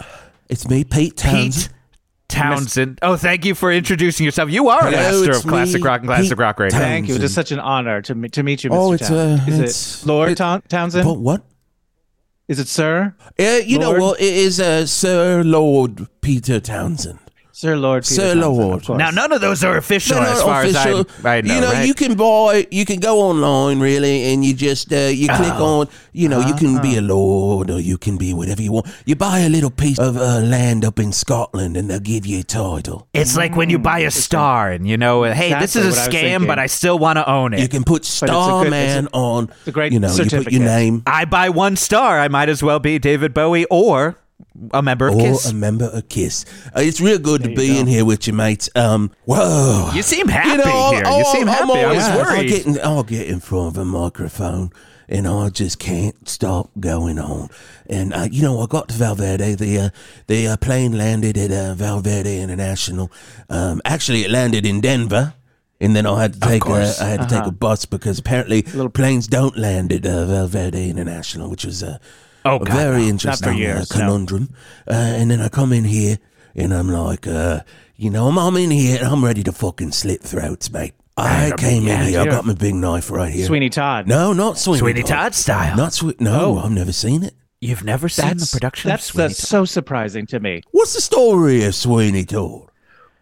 It's me, Pete Townshend. Pete Townshend. Oh, thank you for introducing yourself. You are a Hello, master it's of classic me, rock and classic Pete rock radio. Thank you. It is such an honor to meet, to meet you, Mr. Oh, it's, Townshend. uh, is it's- it Lord it- Townshend? What? what? Is it Sir? Uh, you know well. It is uh, Sir Lord Peter Townshend. Sir Lord Peter Sir Townshend, Lord. of course. Now, none of those are official They're not as far official. as I, I know. you know, right? you can buy, you can go online really, and you just uh, you click Oh. on, you know, you can Uh-huh. be a lord or you can be whatever you want. You buy a little piece of uh, land up in Scotland, and they'll give you a title. It's like when you buy a star and you know, hey, this Exactly is a what I was scam, thinking. but I still want to own it. You can put a Starman good- it's a- on. a great you know, you put your name I buy one star, I might as well be David Bowie or a member of or Kiss. a member of Kiss. Uh, it's real good to be in here with you, mates. Um, whoa. you seem happy you know, I'll- here. you I'll- seem I'm happy. I always was I'll worried. get, in, I'll get in front of a microphone and I just can't stop going on. And, uh, you know, I got to Val Verde. The, uh, the uh, plane landed at uh, Val Verde International. Um, actually, it landed in Denver. And then I had to take a, course. I had to take a bus because apparently little planes don't land at uh, Val Verde International, which was uh, Oh, God, very no. interesting uh, years, no. conundrum. Uh, and then I come in here and I'm like, uh, you know, I'm, I'm in here and I'm ready to fucking slit throats, mate. I came yeah, in here. I you're- got my big knife right here. Sweeney Todd. No, not Sweeney, Sweeney Todd style. Not Sweet. No, I've never seen it. You've never seen That's the production That's of Sweeney that's so surprising to me. What's the story of Sweeney Todd?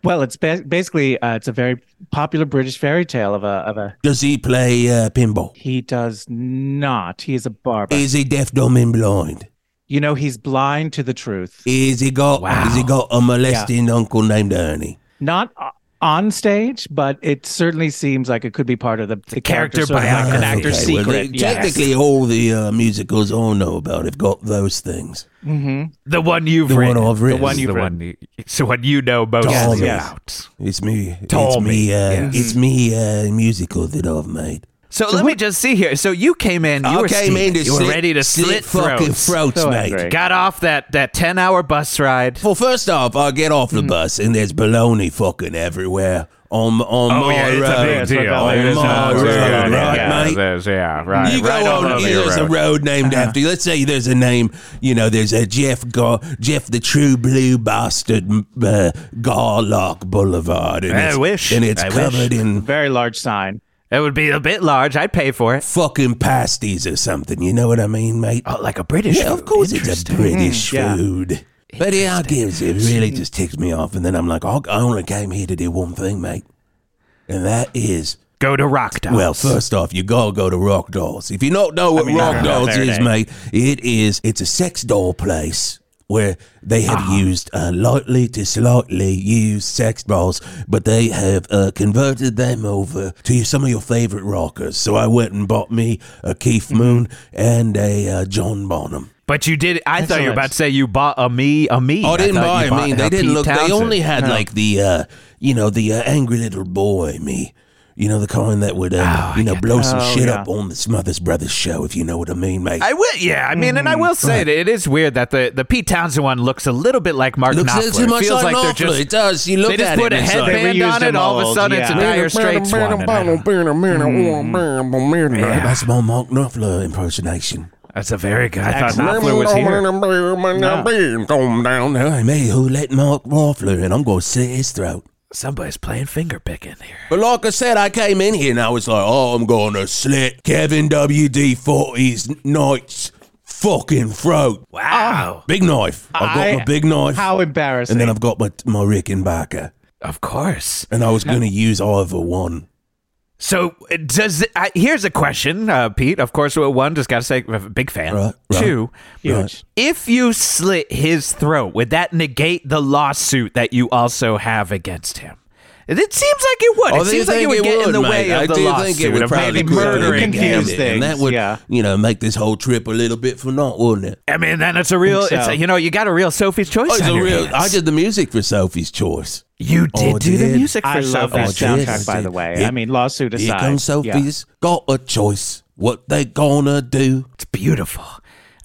Well, it's ba- basically uh, it's a very popular British fairy tale of a of a. Does he play uh, pinball? He does not. He is a barber. Is he deaf, dumb, and blind? you know, he's blind to the truth. Is he got? Is he got a molesting uncle named Ernie? Not o- on stage, but it certainly seems like it could be part of the, the, character sort of like biography. an actor's Okay, well, secret. they- yes. Technically, all the uh, musicals I know about have got those things. The one you've The one written. I've written. The one, you've the written. one you, so what you know most Yes, yes. about. It's me. it's me. me, Uh, yes. It's me. Uh, musical that I've made. So, let me just see here. So you came in, you I were came in to you were ready to slit, fucking throats. throats, So mate. angry. Got off that that ten hour bus ride. Well, first off, I get off the bus and there's baloney fucking everywhere on on Oh my yeah, it's road. a big That's what deal. Valley It is is now. a- Road, yeah, right, yeah, mate? it is, yeah, right. You go right on. over your There's a road. road named Uh-huh. *laughs* after you. Let's say there's a name. You know, there's a Geoff Gar, Geoff the True Blue Bastard uh, Garlock Boulevard. And I it's, wish. And it's I covered in Very large sign. It would be a bit large. I'd pay for it. fucking pasties or something. You know what I mean, mate? Oh, like a British. Yeah, of course it's a British hmm, yeah. food. But yeah, I gives it really just ticks me off, and then I'm like, I I only came here to do one thing, mate, and that is Go to Rock Dolls. well, first off, you gotta go to Rock Dolls. If you don't know what mean, Rock Dolls is, mate, it is it's a sex doll place where they have Uh-huh. used uh, lightly to slightly used sex dolls, but they have uh, converted them over to some of your favorite rockers. So I went and bought me a Keith Mm-hmm. Moon and a uh, John Bonham. but you did. I thought you were about to say you bought a me, a me. Oh, I didn't thought buy you I bought mean, a they didn't Pete look. They only had like the, uh, you know, the uh, angry little boy me. You know, the kind that would, uh, you know, blow some Oh, shit yeah. up on the Smothers Brothers show, if you know what I mean, mate. I will, yeah. I mean, and I will say that it is weird that the, the Pete Townshend one looks a little bit like Mark looks Knopfler. too much it feels like, they're Knopfler. just it does. You look they just at put it, a and it's like- headband on it. a All of a mold, sudden, it's a yeah. Dire Straits one. and I don't- That's my Mark Knopfler impersonation. That's a very good. I thought Excellent. Knopfler was here. Now, hey, me, who let Mark Knopfler in? I'm going to slit his throat. Somebody's playing finger picking here. But like I said, I came in here and I was like, oh, I'm going to slit Kevin WD-40's Knight's fucking throat. Wow. Ah. Big knife. I've got I- my big knife. How embarrassing. and then I've got my, my Rickenbacker. Of course. And I was going to use either one. So uh, does it, here's a question, uh, Pete. Of course, uh, one just got to say, uh, big fan. Right, right. Two, Huge. if you slit his throat, would that negate the lawsuit that you also have against him? It seems like it would. Oh, it seems like it think would get in the mate? way of I the do lawsuit think it would probably maybe could murdering confuse things. and that would, yeah. you know, make this whole trip a little bit for naught, wouldn't it? I mean, then it's a real. Think It's a, you know, you got a real Sophie's choice. Oh, it's on a your real. hands. I did the music for Sophie's Choice. You oh, did Oh, do the music for I love that Sophie's Oh, Choice. yes. soundtrack, by the way. Here- I mean, lawsuit aside. Here comes yeah. Sophie's got a choice. What they gonna do? It's beautiful.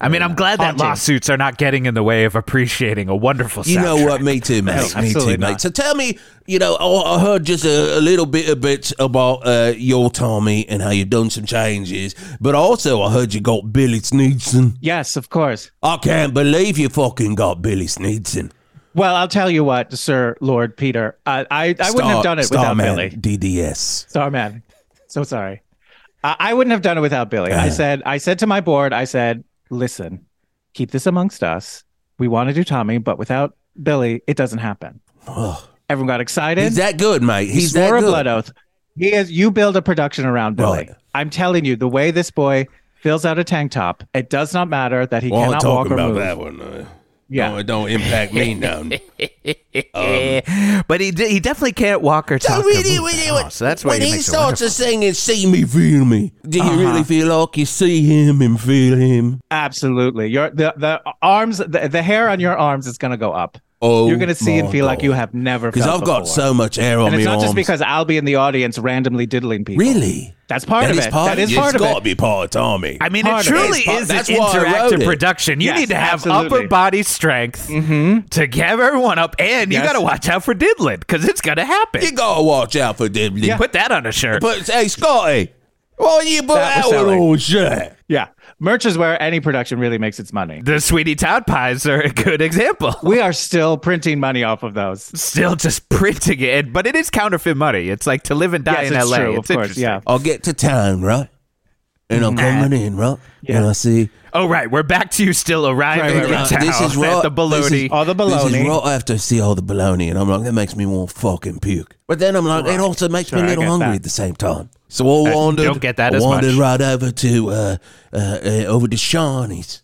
I mean, I'm glad that Haunting. lawsuits are not getting in the way of appreciating a wonderful soundtrack. You know what? Me too, mate. No, me absolutely too, mate. not. So tell me, you know, I, I heard just a, a little bit of bits about uh, your Tommy and how you've done some changes, but also I heard you got Billy Sneedson. Yes, of course. I can't believe you fucking got Billy Sneedson. Well, I'll tell you what, Sir Lord Peter. I I, I wouldn't have done it without Starman, Billy. DDS. Starman. So sorry. I, I wouldn't have done it without Billy. I Uh. said I said to my board, I said, listen, keep this amongst us. We want to do Tommy, but without Billy, it doesn't happen. Everyone got excited. He's that good, mate. He He's swore that a blood oath. He is. You build a production around Billy. Right. I'm telling you, the way this boy fills out a tank top, it does not matter that he Well, I'm cannot walk or about move. that one. Uh, Yeah. no, it don't impact me *laughs* none. but he d- he definitely can't walk or talk. So or really, move really, oh, at all. So that's why when he he starts to sing and see me, feel me, do you really uh-huh. feel like you see him and feel him? Absolutely. Your the the arms, the, the hair on your arms is going to go up. Oh, You're going to see and my feel like you have never. Because I've got before. so much hair on And me it's not arms. just because I'll be in the audience randomly diddling people. really. That's part That of it. part that is it's part of it. It's got to be part of Tommy. I mean, Part it truly It's is that's an why I wrote interactive production. You Yes, need to have absolutely. upper body strength mm-hmm. to give everyone up, and you got to watch out for diddling because it's going to happen. you gotta watch out for them. Yeah. Put that on a shirt. But hey, Scotty, why you put That out was with all shit? Yeah. Merch is where any production really makes its money. the Sweetie Todd pies are a good example. We are still printing money off of those. Still just printing it, but it is counterfeit money. It's like to live and die Yes, in it's LA. true, it's of course. Yeah. I'll get to town, right? And I'm coming in, right? And I see. Oh right, we're back to you still arriving Right, right, in right. town This is at right. the baloney. Is, All the baloney. This is baloney. right after I see all the baloney, and I'm like, that makes me want to fucking puke. But then I'm like, it also makes Sure, me a little hungry that. at the same time. So I wandered. don't get that I as wandered much. right over to uh, uh, uh, over to Sharney's.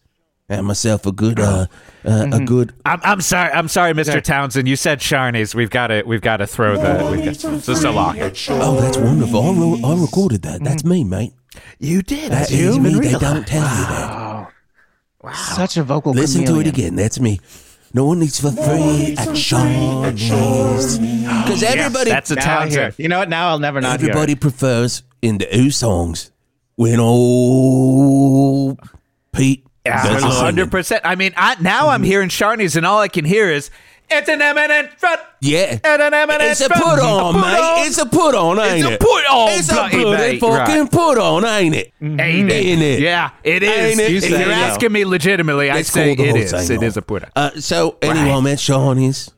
Had myself a good, uh, uh, Mm-hmm. a good. I'm, I'm sorry, I'm sorry, Mr. Townshend. You said Sharney's. We've got to, we've got to throw the. We've got, so, so long. Oh, that's wonderful. I, re- I recorded that. That's me, mate. You did. That is me. They don't tell you that. Wow. Such a vocal Listen to chameleon. it again. That's me. No one eats for free at Sharney's. Because everybody, That's a Now I hear it. You know what? Now I'll never not everybody hear it. prefers in the Ooh songs when old Pete does the singing. hundred percent. I mean, I, now I'm hearing Sharney's, and all I can hear is it's an Eminence Front. Yeah. And an eminent It's a front. put on, put mate. on. It's a put on, ain't it? It's a it? put on, It's a bloody bloody mate. fucking Right. put on, ain't it? Ain't it? Ain't it? Yeah, it is. Ain't it? You if you're so. asking me legitimately, I Let's say call the it whole is. thing It is a put on. Uh, so anyway, I'm at Sharney's.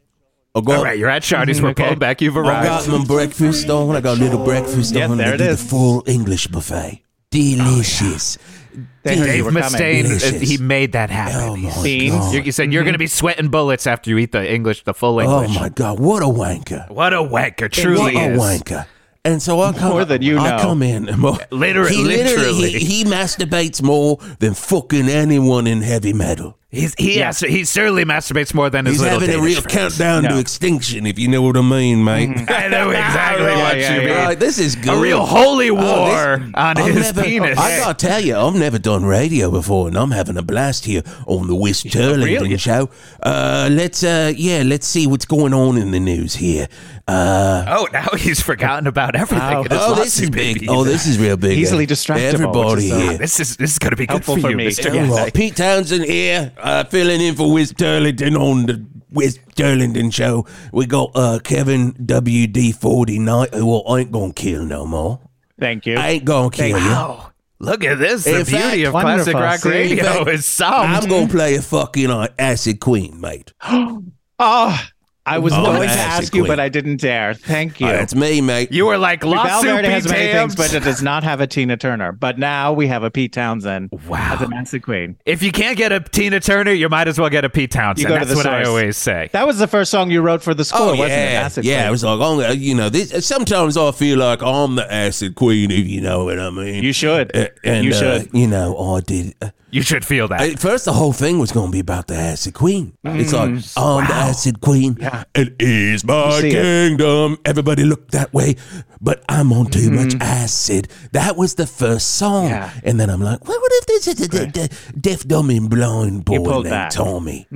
I got, All right, you're at Sharney's. We're Okay. pulling back. You've arrived. I got my breakfast on. I got a little breakfast Yep, on. there They it did is. The full English buffet. Delicious. They heard you Dave were. Mustaine, uh, Delicious. he made that happen. Oh my Beans. god. You, you said you're going to be sweating bullets after you eat the English, the full English. Oh my god, what a wanker. What a wanker, truly what a is. wanker. And so I come, More than you know. I know. come in. and *laughs* more- Literally- he literally. he, he masturbates more than fucking anyone in heavy metal. He's, he has, he certainly masturbates more than his He's little having a Danish real friends. countdown to No. extinction, if you know what I mean, mate. I know *laughs* exactly Yeah, what yeah, you mean. yeah. Right, this is good. A real holy war Oh, this- on I've his never- penis. I gotta tell you, I've never done radio before, and I'm having a blast here on the Wisp Turlington really? show. Uh, let's, uh, yeah, let's see what's going on in the news here. Uh, oh, now he's forgotten about everything. Wow. in his oh, this is big. baby. Oh, this is real big. Easily distractible, Everybody which is, uh, here. This is this is going to be good Helpful for for you, me. Mister. All right, Pete Townshend here, uh, filling in for Wisp Turlington on the Wisp Turlington show. We got uh, Kevin WD49, who I ain't gonna kill no more. Thank you. I ain't gonna kill you. Wow. Look at this. The In beauty fact, of classic wonderful. rock See, in radio fact, is sound. I'm gonna play a fucking uh, acid queen, mate. Oh, *gasps* I was Oh, going to Acid ask you, but I didn't dare. Thank you. Oh, that's me, mate. You were like lawsuit Val Verde be has many damned. things, but it does not have a Tina Turner. But now we have a Pete Townshend Wow. as an acid queen. If you can't get a Tina Turner, you might as well get a Pete Townshend. You go to That's the what I always say. That was the first song you wrote for the score, Oh wasn't it? yeah, Acid yeah. Queen. It was like, oh, you know, this. Sometimes I feel like I'm the acid queen, if you know what I mean. You should. Uh, and you uh, should. you know, I did. You should feel that. at first, the whole thing was going to be about the acid queen. It's like Mm. I'm the acid queen. Yeah. It is my see it. kingdom. Everybody look that way, but I'm on too much Mm-hmm. acid. That was the first song, Yeah. and then I'm like, what, what if this is a, a, a deaf, dumb, and blind boy pulled named that. Tommy?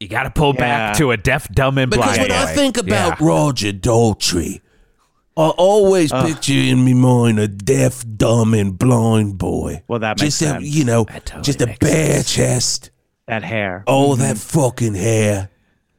you got to pull back Yeah. to a deaf, dumb, and blind boy. Because blind. when I boy. think about Yeah. Roger Daltrey, I always picture in my mind a deaf, dumb, and blind boy. Well, that makes just a, you know, totally just a makes bare chest, That hair. all that fucking hair,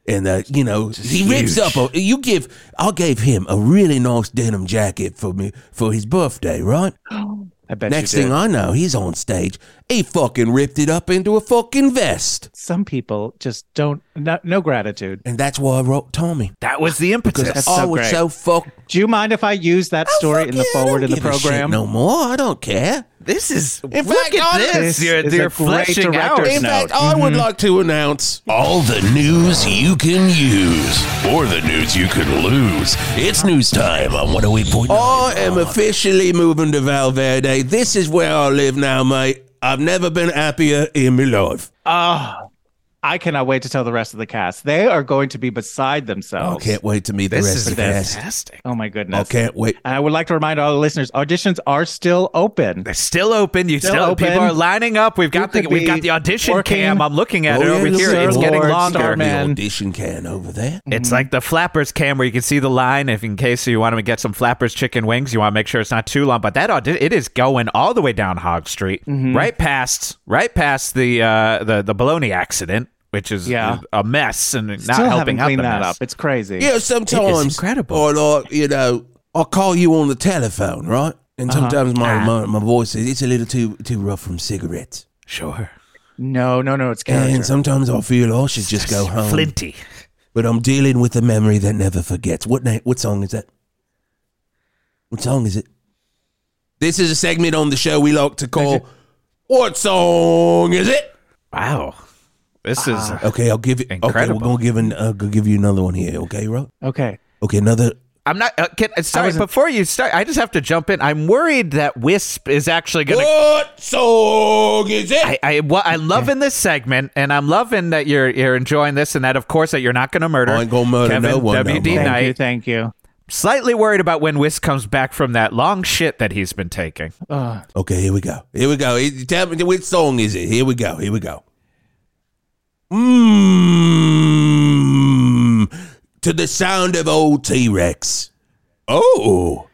and uh, you know, he rips up. A, you give, I gave him a really nice denim jacket for me for his birthday, right? *gasps* I bet Next you thing. I know, he's on stage. He fucking ripped it up into a fucking vest, Some people just don't. No, no gratitude. and that's why I wrote Tommy. that was the impetus. That's I so oh, was great. so fuck. Do you mind if I use that story Fuck in the yeah, I forward don't in the give a shit program? No more. I don't care. This is In look fact, at this. This You're, you're fleshing out. In note. fact, I would mm-hmm. like to announce All the news you can use, or the news you could lose. It's news time on 108.9. I am officially moving to Val Verde. This is where I live now, mate. I've never been happier in my life. Oh, I cannot wait to tell the rest of the cast. They are going to be beside themselves. I can't wait to meet the This rest of the cast. fantastic. Oh my goodness. I can't wait. And I would like to remind all the listeners, auditions are still open. They're still open. You Still still, open. people are lining up. We've got You the we've got the audition working- cam. I'm looking at Oh, it yeah, over look here. at It's the getting Lord longer. Starman. The audition can over there. It's like the flappers cam where you can see the line. If in case you want to get some flappers chicken wings, you want to make sure it's not too long. But that audi- it is going all the way down Hog Street, right past right past the uh, the the bologna accident, which is Yeah. a mess and not Still helping haven't out the that mess. up. It's crazy. Yeah, sometimes incredible. Or like, you know, I call you on the telephone, right? And uh-huh. sometimes my, ah. my my voice is it's a little too too rough from cigarettes. Sure, No, no, no. It's character. And sometimes I feel I should just go home. flinty. But I'm dealing with a memory that never forgets. What name? What song is that? What song is it? This is a segment on the show we like to call "What Song Is It?" Wow, this is Okay, I'll give it. Okay, we're gonna give an, uh, gonna give you another one here. Okay, right? okay. Okay, another. I'm not. Uh, can, uh, sorry, before you start, I just have to jump in. I'm worried that Wisp is actually going to. What song is it? I I, what, I'm loving this segment, and I'm loving that you're you're enjoying this, and that of course that you're not going to murder. I ain't gonna murder Kevin no one, no, WD man. Thank you. Knight. Thank you. Slightly worried about when Wisp comes back from that long shit that he's been taking. Okay, here we go. Here we go. Tell me which song is it? Here we go. Here we go. Mmm. To the sound of old T Rex. Oh.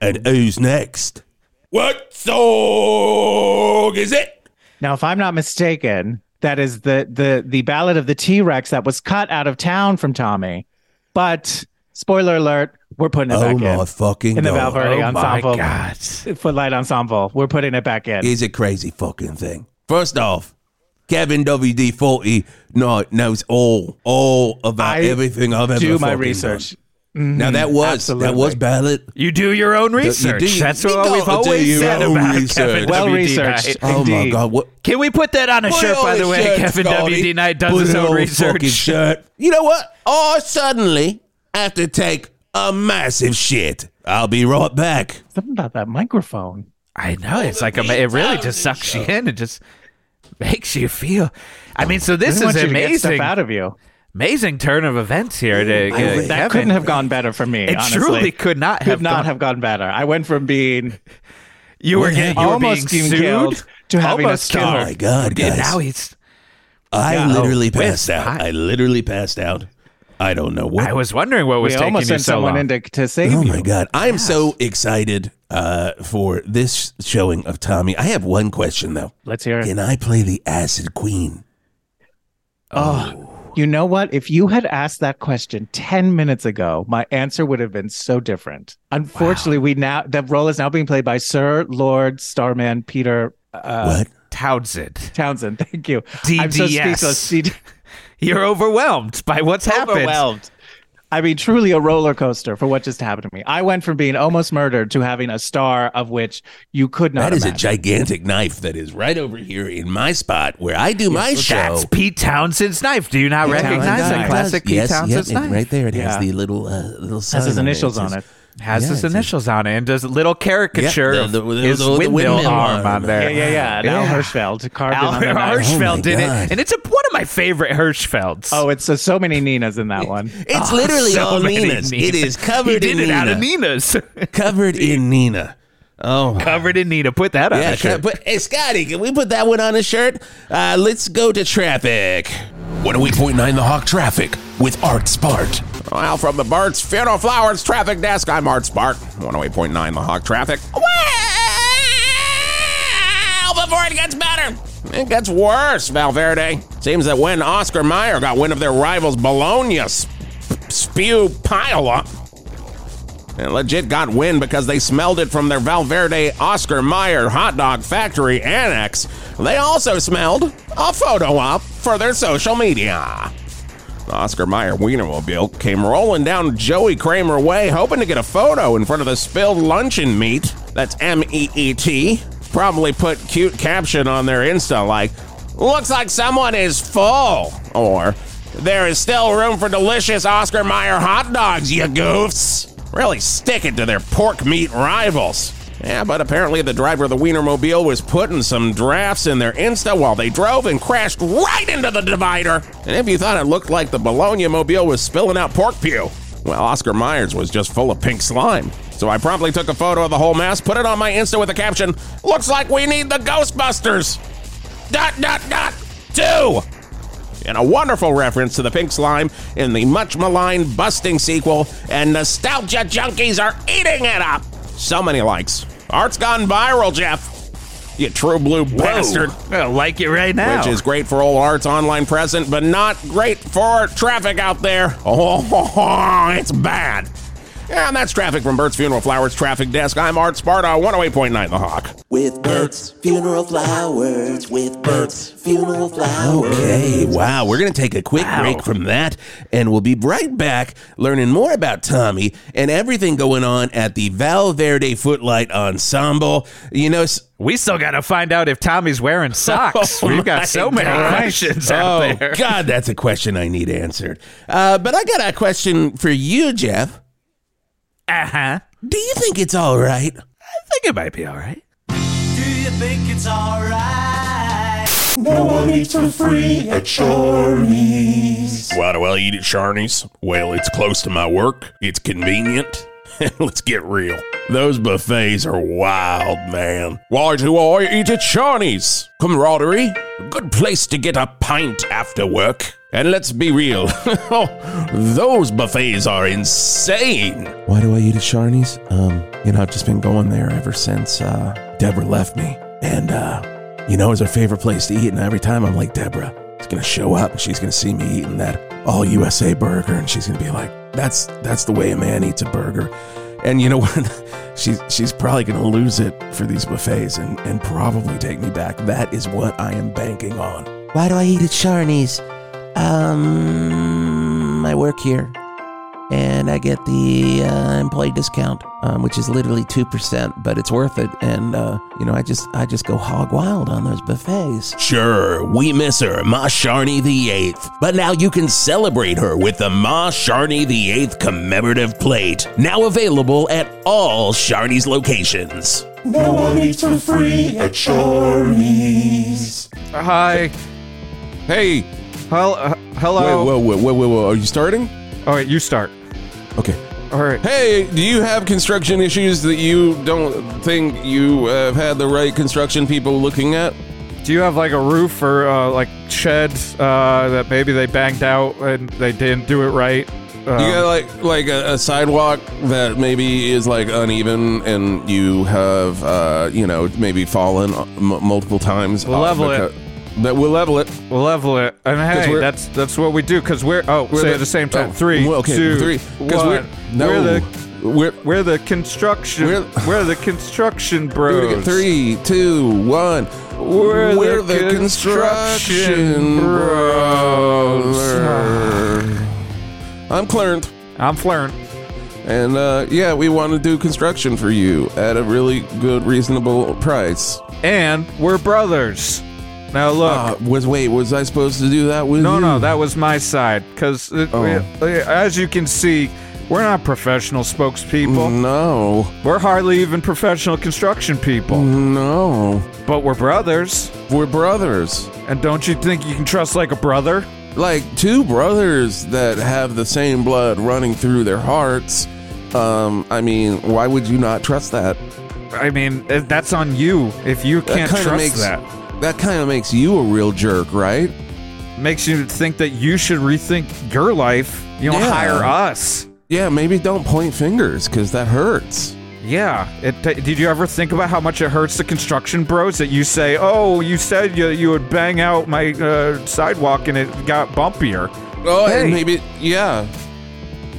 And who's next? What song is it? Now, if I'm not mistaken, that is the the the ballad of the T Rex that was cut out of town from Tommy. But spoiler alert, we're putting it Oh back in. Oh my in. fucking In the god. Val Verde oh ensemble. my god! Footlight ensemble. We're putting it back in. Is a crazy fucking thing. First off, Kevin WD forty no, knows all all about I everything I've ever seen. Do my research. done. Now that mm-hmm. was that was ballad. You do your own research. do- That's you what we've always your said own about research. Kevin Well WD researched. Knight. Oh my god! What? Can we put that on a Put shirt, by the way? shirt, Kevin Scotty. WD Knight does Put his it own on a fucking research. shirt. You know what? I suddenly have to take a massive shit. I'll be right back. Something about that microphone. I know it's like a, it really just sucks you in. It just makes you feel. I mean, so this is you to get amazing, stuff out of you. amazing turn of events here. To, uh, that Kevin. couldn't have gone better for me. It honestly. truly could not could have not gone- have gone better. I went from being *laughs* You were getting you were almost being being sued killed to having a almost star. Oh my god, guys! now he's. I Yeah. literally Oh, passed out. hi. I literally passed out. I don't know what. I was wondering what was we taking almost you sent so someone long. in to, to save Oh you. my god! I am so excited uh, for this showing of Tommy. I have one question though. Let's hear it. Can I play the Acid Queen? Oh, you know what? If you had asked that question 10 minutes ago, my answer would have been so different. Unfortunately, we now the role is now being played by Sir Lord Starman Peter uh, what? Townshend. Townshend. *laughs* Thank you. I'm so DDS. speechless. C- You're overwhelmed by what's happened. Overwhelmed. I mean, truly a roller coaster for what just happened to me. I went from being almost murdered to having a star of which you could not. That is a gigantic knife that is right over here in my spot where I do my show. That's Pete Townshend's knife. Do you not Pete recognize Townshend's that knife. classic Pete yes, Townshend's yep, knife? Right there, it Yeah. has the little uh, little sign has his on initials It on it. Has Yeah, his it's a- initials on it and does a little caricature Yeah, the- the- the- his the- the windmill, windmill arm arm. on there. Yeah, yeah, yeah. And Al Hirschfeld carved Al it on. Hirschfeld Oh did God. it, and it's a, one of my favorite Hirschfelds. Oh, it's uh, so many Ninas in that one. It's Oh, literally so all many Nina's. Ninas. It is he covered did in it Nina. out of Nina's. *laughs* Covered in Nina. Oh. Covered in Nina. Put that on Yeah, a shirt. but hey, Scotty, can we put that one on a shirt? Uh, let's go to traffic. 108.9 The Hawk Traffic with Art Spark. Well, from the Bart's Funeral Flowers traffic desk, I'm Art Spark, 108.9 The Hawk Traffic. Well, before it gets better, it gets worse, Val Verde. Seems that when Oscar Mayer got wind of their rivals Bologna sp- spew pile up, and legit got wind because they smelled it from their Val Verde Oscar Mayer hot dog factory annex. They also smelled a photo op for their social media. Oscar Mayer Wienermobile came rolling down Joey Kramer Way, hoping to get a photo in front of the spilled luncheon meat. That's M E E T. Probably put cute caption on their Insta like, "Looks like someone is full," or "There is still room for delicious Oscar Mayer hot dogs, you goofs." Really stick it to their pork meat rivals. Yeah, but apparently the driver of the Wienermobile was putting some drafts in their Insta while they drove and crashed right into the divider. And if you thought it looked like the Bologna Mobile was spilling out pork pew, well, Oscar Mayer's was just full of pink slime. So I promptly took a photo of the whole mess, put it on my Insta with the caption, Looks like we need the Ghostbusters! Dot, dot, dot, two! and a wonderful reference to the pink slime in the much maligned busting sequel, and nostalgia junkies are eating it up. So many likes. Art's gone viral, Geoff. You true blue bastard. I like it right now. Which is great for old Art's online present, but not great for traffic out there. *laughs* Oh, it's bad. And that's traffic from Bert's Funeral Flowers Traffic Desk. I'm Art Sparta, 108.9 The Hawk. With Bert's funeral flowers. With Bert's funeral flowers. Okay, wow. We're going to take a quick break from that, and we'll be right back learning more about Tommy and everything going on at the Val Verde Footlight Ensemble. You know, we still got to find out if Tommy's wearing *laughs* socks. Oh We've got so many gosh. questions oh, out there. God, that's a question I need answered. Uh, but I got a question for you, Geoff. Uh huh. Do you think it's all right? I think it might be all right. Do you think it's all right? No one eats for free at Shorty's. Why do I eat at Sharney's? Well, it's close to my work, it's convenient. *laughs* Let's get real. Those buffets are wild, man. Why do I eat at Sharney's? Camaraderie, a good place to get a pint after work. And let's be real, *laughs* those buffets are insane. Why do I eat at Sharney's? Um, you know, I've just been going there ever since uh, Deborah left me. And, uh, you know, it's her favorite place to eat. And every time I'm like, Deborah, is going to show up and she's going to see me eating that all USA burger. And she's going to be like, that's, that's the way a man eats a burger. And you know *laughs* what? she's, she's probably going to lose it for these buffets and, and probably take me back. That is what I am banking on. Why do I eat at Sharney's? Um, I work here and I get the uh, employee discount, um, which is literally two percent, but it's worth it. And uh, you know, I just I just go hog wild on those buffets. Sure, we miss her, Ma Sharney the Eighth, but now you can celebrate her with the Ma Sharney the Eighth commemorative plate, now available at all Sharney's locations. No one eats for free at Shorty's. Hi. Hey, Hel- uh, hello. whoa, whoa, whoa, whoa, whoa, are you starting? All right, you start. Okay. All right. Hey, do you have construction issues that you don't think you have had the right construction people looking at? Do you have like a roof or uh, like sheds uh, that maybe they banged out and they didn't do it right? Um, You got like like a, a sidewalk that maybe is like uneven, and you have uh, you know maybe fallen m- multiple times. Level it. That we'll level it. we'll level it. And hey, that's that's what we do because we're oh We're say the- at the same time. oh, Three, well, okay, two, three. We're no, we're the we're we're the construction. We're- We're, the construction *laughs* bros. Three, two, one. We're, We're the construction brothers. I'm Clarence. I'm Flern. And uh, yeah, we want to do construction for you at a really good, reasonable price. And we're brothers. Now look. Uh, was wait, was I supposed to do that with no, you? no, that was my side. Because, Oh. as you can see, we're not professional spokespeople. No, We're hardly even professional construction people. no, But we're brothers. we're brothers. And don't you think you can trust like a brother? Like two brothers that have the same blood running through their hearts. Um, I mean, why would you not trust that? I mean, eh, that's on you if you can't kinda trust makes that. That kind of makes you a real jerk, right? Makes you think that you should rethink your life. You know, Yeah. hire us. Yeah, maybe don't point fingers because that hurts. Yeah. It, did you ever think about how much it hurts the construction bros that you say, "Oh, you said you, you would bang out my uh, sidewalk and it got bumpier." Oh, Hey. and maybe yeah,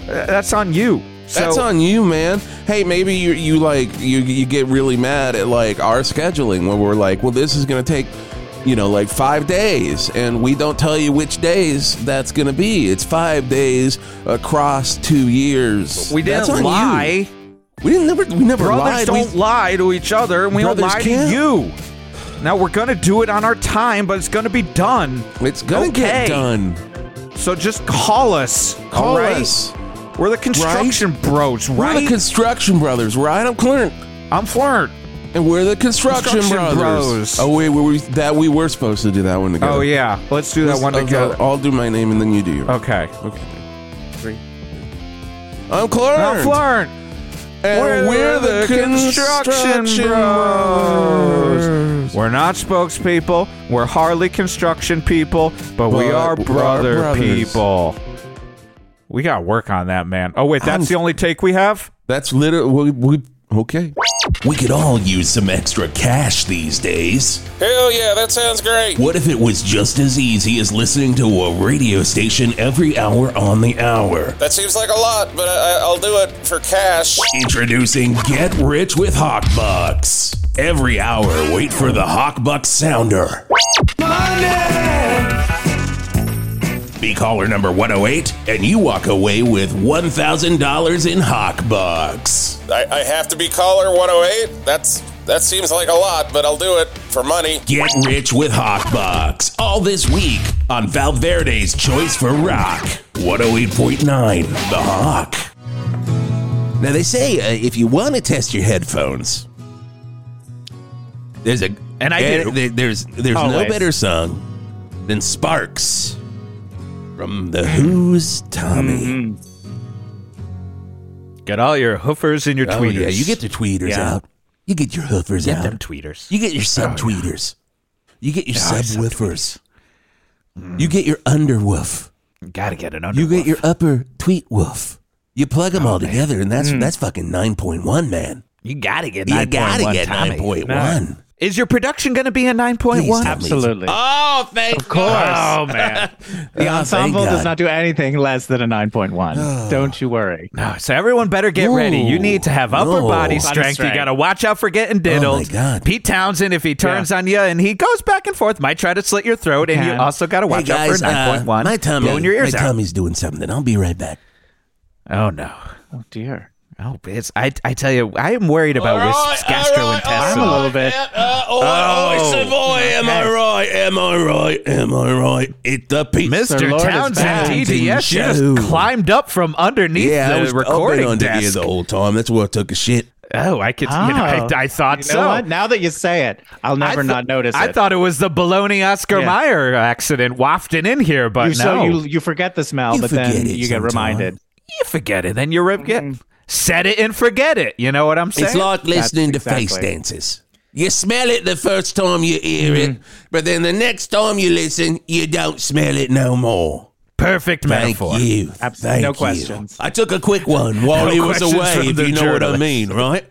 That's on you. So, that's on you, man. Hey, maybe you you like you you get really mad at like our scheduling where we're like, well, this is gonna take. You know, like five days, and we don't tell you which days that's gonna be. It's five days across two years. We That's didn't you. lie. We didn't never. We never Brothers lied. don't We- lie to each other, and we don't lie can't. to you. Now we're gonna do it on our time, but it's gonna be done. it's gonna Okay. get done. So just call us. Call right? us. We're the construction bros, We're the construction brothers, right? I'm Clint. I'm Flirt. And we're the construction, Construction brothers. bros. Oh wait, were we, that we were supposed to do that one together. Oh yeah, let's do that one okay, together. I'll do my name and then you do yours. Okay. Okay. Three. I'm Clarence. I'm Flirt. And we're, the, construction, bros. We're not spokespeople. We're hardly construction people, but, we But are we are brother people. We got to work on that, man. Oh wait, that's I'm- the only take we have. That's literally we, we okay. We could all use some extra cash these days. Hell yeah, that sounds great. What if it was just as easy as listening to a radio station every hour on the hour? That seems like a lot, but I, I'll do it for cash. Introducing Get Rich with Hawkbucks. Every hour, wait for the Hawkbucks sounder. Be caller number 108, and you walk away with $1,000 in Hawkbucks. I, I have to be caller 108. That's that seems like a lot, but I'll do it for money. Get rich with Hawkbucks. All this week on Val Verde's Choice for Rock. 108.9 The Hawk. Now they say uh, if you want to test your headphones, there's a And I eh, do. there- there's there's no Always. better song than Sparks from the Who's Tommy. Mm-hmm. Get all your hoofers and your Oh tweeters. yeah, you get your tweeters Yeah. out. You get your hoofers Get out. them tweeters. You get your sub tweeters. You get your sub woofers. You get your underwoof. Gotta get an under. You get your upper tweet woof. You plug them all together, and Mm. that's that's fucking nine point one, man. You gotta get. You gotta 9.1 get nine point one. Is your production gonna be a nine point Please one? tell me. Absolutely. Oh, thank Of course. Oh man. *laughs* the Oh, ensemble thank does not do anything less than a 9.1. *sighs* Don't you worry. No, so everyone better get ready. You need to have upper no. body Body strength. You strength. got to watch out for getting diddled. Oh, my God. Pete Townshend, if he turns on you and he goes back and forth, might try to slit your throat, and you Can. also got to watch hey guys, out for nine point uh, one. my tummy, blowing your ears my out. tummy's doing something. I'll be right back. Oh no. Oh, dear. Oh, it's I. I tell you, I am worried about Wisp's gastrointestinal. I'm a little bit. Uh, oh, oh, I said, boy, am I right? Am I right? Am I right? It's the Pete. Mr. Lord Townshend. TDS, you just climbed up from underneath yeah, I was recording up and under here desk. the whole time. That's where I took a shit. Oh, I could. You know, I, I thought You know so. what? Now that you say it, I'll never th- not notice I it. thought it was the baloney Oscar Yeah. Mayer accident wafting in here, but you, no. so you you forget the smell, You but then forget it you get reminded. you forget it, then you re- get set it and forget it. You know what I'm saying? It's like listening to exactly. face dances. You smell it the first time you hear Mm-hmm. it, but then the next time you listen, you don't smell it no more. perfect Thank metaphor. you. Abs- Thank no you. questions. I took a quick one while *laughs* No he was away, if you know what I mean, right?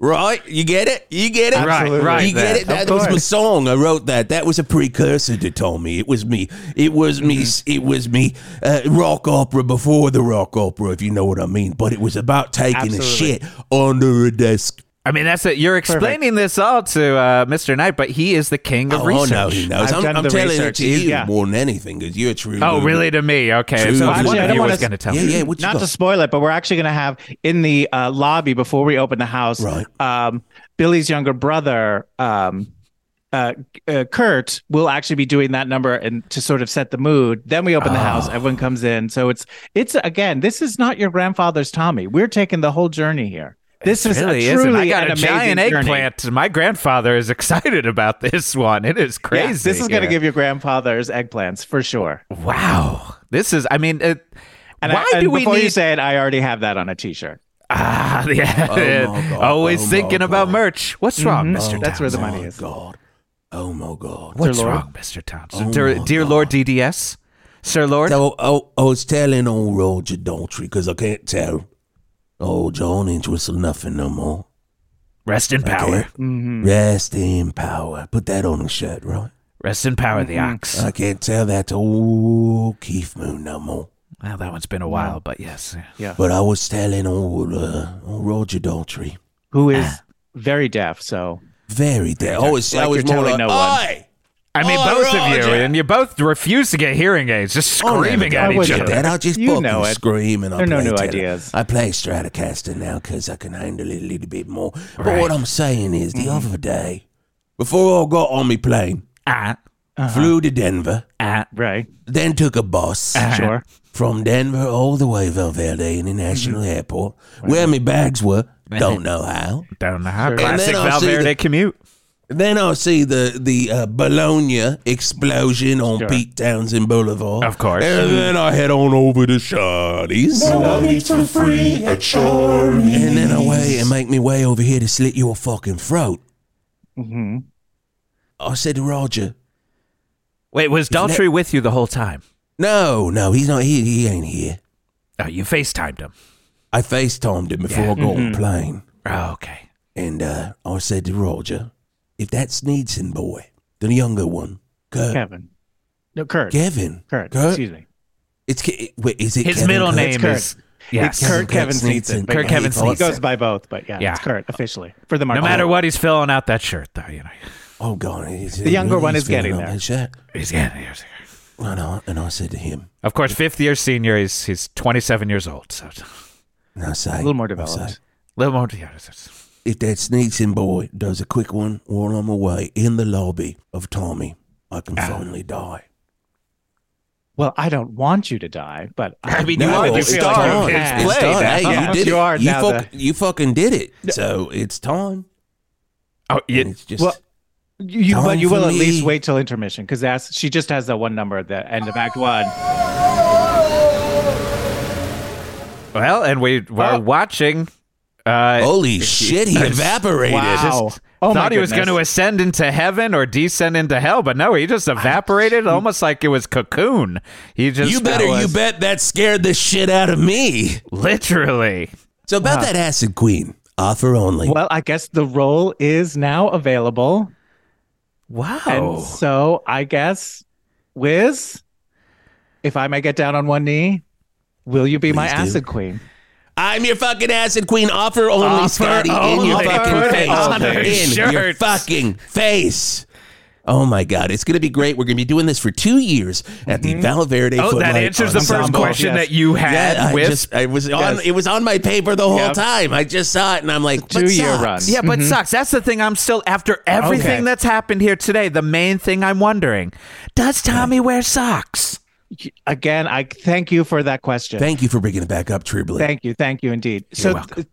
Right? You get it? You get it? Absolutely. right, You get it? That Of was my song. I wrote that. That was a precursor to Tommy. It was me. It was me. Mm-hmm. It was me. Uh, rock opera before the rock opera, if you know what I mean. But it was about taking a shit under a desk. I mean, that's it. You're explaining this all to uh, Mr. Knight, but he is the king of Oh, research. no, he knows. I've I'm, done I'm the telling research. it to you Yeah. more than anything because you're a true. Oh, blue. really? To me? Okay. True. So Well, actually, I don't wanna was going to tell Yeah, me. yeah. What Not got? to spoil it, but we're actually going to have in the uh, lobby before we open the house. Right. Um, Billy's younger brother, um, uh, uh, Kurt, will actually be doing that number and to sort of set the mood. Then we open the house. Everyone comes in. So it's it's again. This is not your grandfather's Tommy. We're taking the whole journey here. This is really a isn't. truly I got an a amazing giant journey. eggplant. My grandfather is *laughs* excited about this one. It is Yeah, crazy. this is going to here. give your grandfather's eggplants for sure. Wow. This is. I mean, it, And, why I, and do we before need? you say it, I already have that on a T-shirt. ah, *laughs* yeah. Oh, God. Always Oh, thinking about God. merch. What's wrong, Mister? Mm-hmm. That's where the Oh, money my is. God. Oh my God. What's Lord? wrong, Mister Townshend? Oh, dear, dear Lord DDS, Sir Lord. So I, I was telling old Roger Daltrey because I can't tell old John ain't whistle nothing no more. Rest in power. Okay? Rest in power. Put that on the shirt, right? Rest in power. The Mm-hmm. ox. I can't tell that to old Keith Moon no more. well, that one's been a while, but yes. Yeah. But I was telling old, uh, old Roger Daltrey, Who is very deaf? So very dead. I was, I was you're more telling like, no one. "Oi!" I mean, Oh, both of you, and you both refuse to get hearing aids, just I'll never screaming get at Why would each you? other. That I just You fucking know it. scream and I There are no new tele- ideas. I play Stratocaster now because I can handle it a little bit more. But what I'm saying is, the Mm-hmm. other day, before I got on my plane, Ah, flew to Denver, ah, right, then took a bus sure. from Denver all the way to Val Verde International Mm-hmm. Airport, where my bags were. Don't know how. don't know how. Sure. Classic then I'll Val Verde the- commute. Then I see the the uh, Bologna explosion on Sure. Pete Townshend Boulevard. Of course. And then I head on over to Shawty's. Now eat for free at Charlie. And then I way and make me way over here to slit your fucking throat. Mm-hmm. I said to Roger, Wait, was Daltrey with you the whole time? no, no, he's not here. He ain't here. Oh, you FaceTimed him. I FaceTimed him before I got on the plane. Oh, okay. And uh, I said to Roger, if that Sneedson boy, the younger one, Kurt, Kevin, no Kurt, Kevin, Kurt, Kurt, excuse me. it's Ke- wait, is it His Kevin middle Kurt? name Kurt. is yes. It's Kurt Kevin Sneedson. Sneedson. Kurt yeah, Kevin he goes by both, but yeah, Yeah. it's Kurt officially for the market. No matter what, he's filling out that shirt, though. You know, Oh God, he's, The younger one is getting filling up there. that shirt. he's getting here. And I, and I said to him, Of course, fifth year senior. He's he's 27 years old, so a and I say, a little more I say, developed. little more. Yeah, it's- if that Sneedson boy does a quick one while I'm away in the lobby of Tommy, I can ah. finally die. Well, I don't want you to die, but *laughs* I mean, No, you wanted to it's star done. It's It's play. Hey, you did You it. are you, now fuck- you fucking did it. So it's time. Oh, And you, it's just Well, you, Time but you for will at least wait till intermission because that's she just has that one number at the end of Act One. well, and we were Oh. watching. Uh, holy *laughs* shit, he evaporated. Wow! Oh my thought he was going to ascend into heaven or descend into hell, but no, he just evaporated almost like it was cocoon. He just You better, you bet that scared the shit out of me. literally. So about that acid queen, offer only. Well, I guess the role is now available, Wow. and so I guess, Wisp, if I may get down on one knee, will you be my Please do. acid queen? I'm your fucking acid queen. Offer only, Offer Scotty, in your fucking face. on her in your fucking face. Oh my God, it's gonna be great. We're gonna be doing this for two years at the mm-hmm. Val Verde. oh, that Footlight answers the first question yes. that you had Yeah, I with. just I was on Yes. it was on my paper the whole Yep. time. I just saw it and I'm like, two-year sucks. run. yeah, but mm-hmm. sucks. That's the thing. I'm still after everything Okay. that's happened here today. The main thing I'm wondering: Does Tommy wear socks? Again, I thank you for that question. Thank you for bringing it back up, Tribly. Thank you, thank you indeed. so, welcome.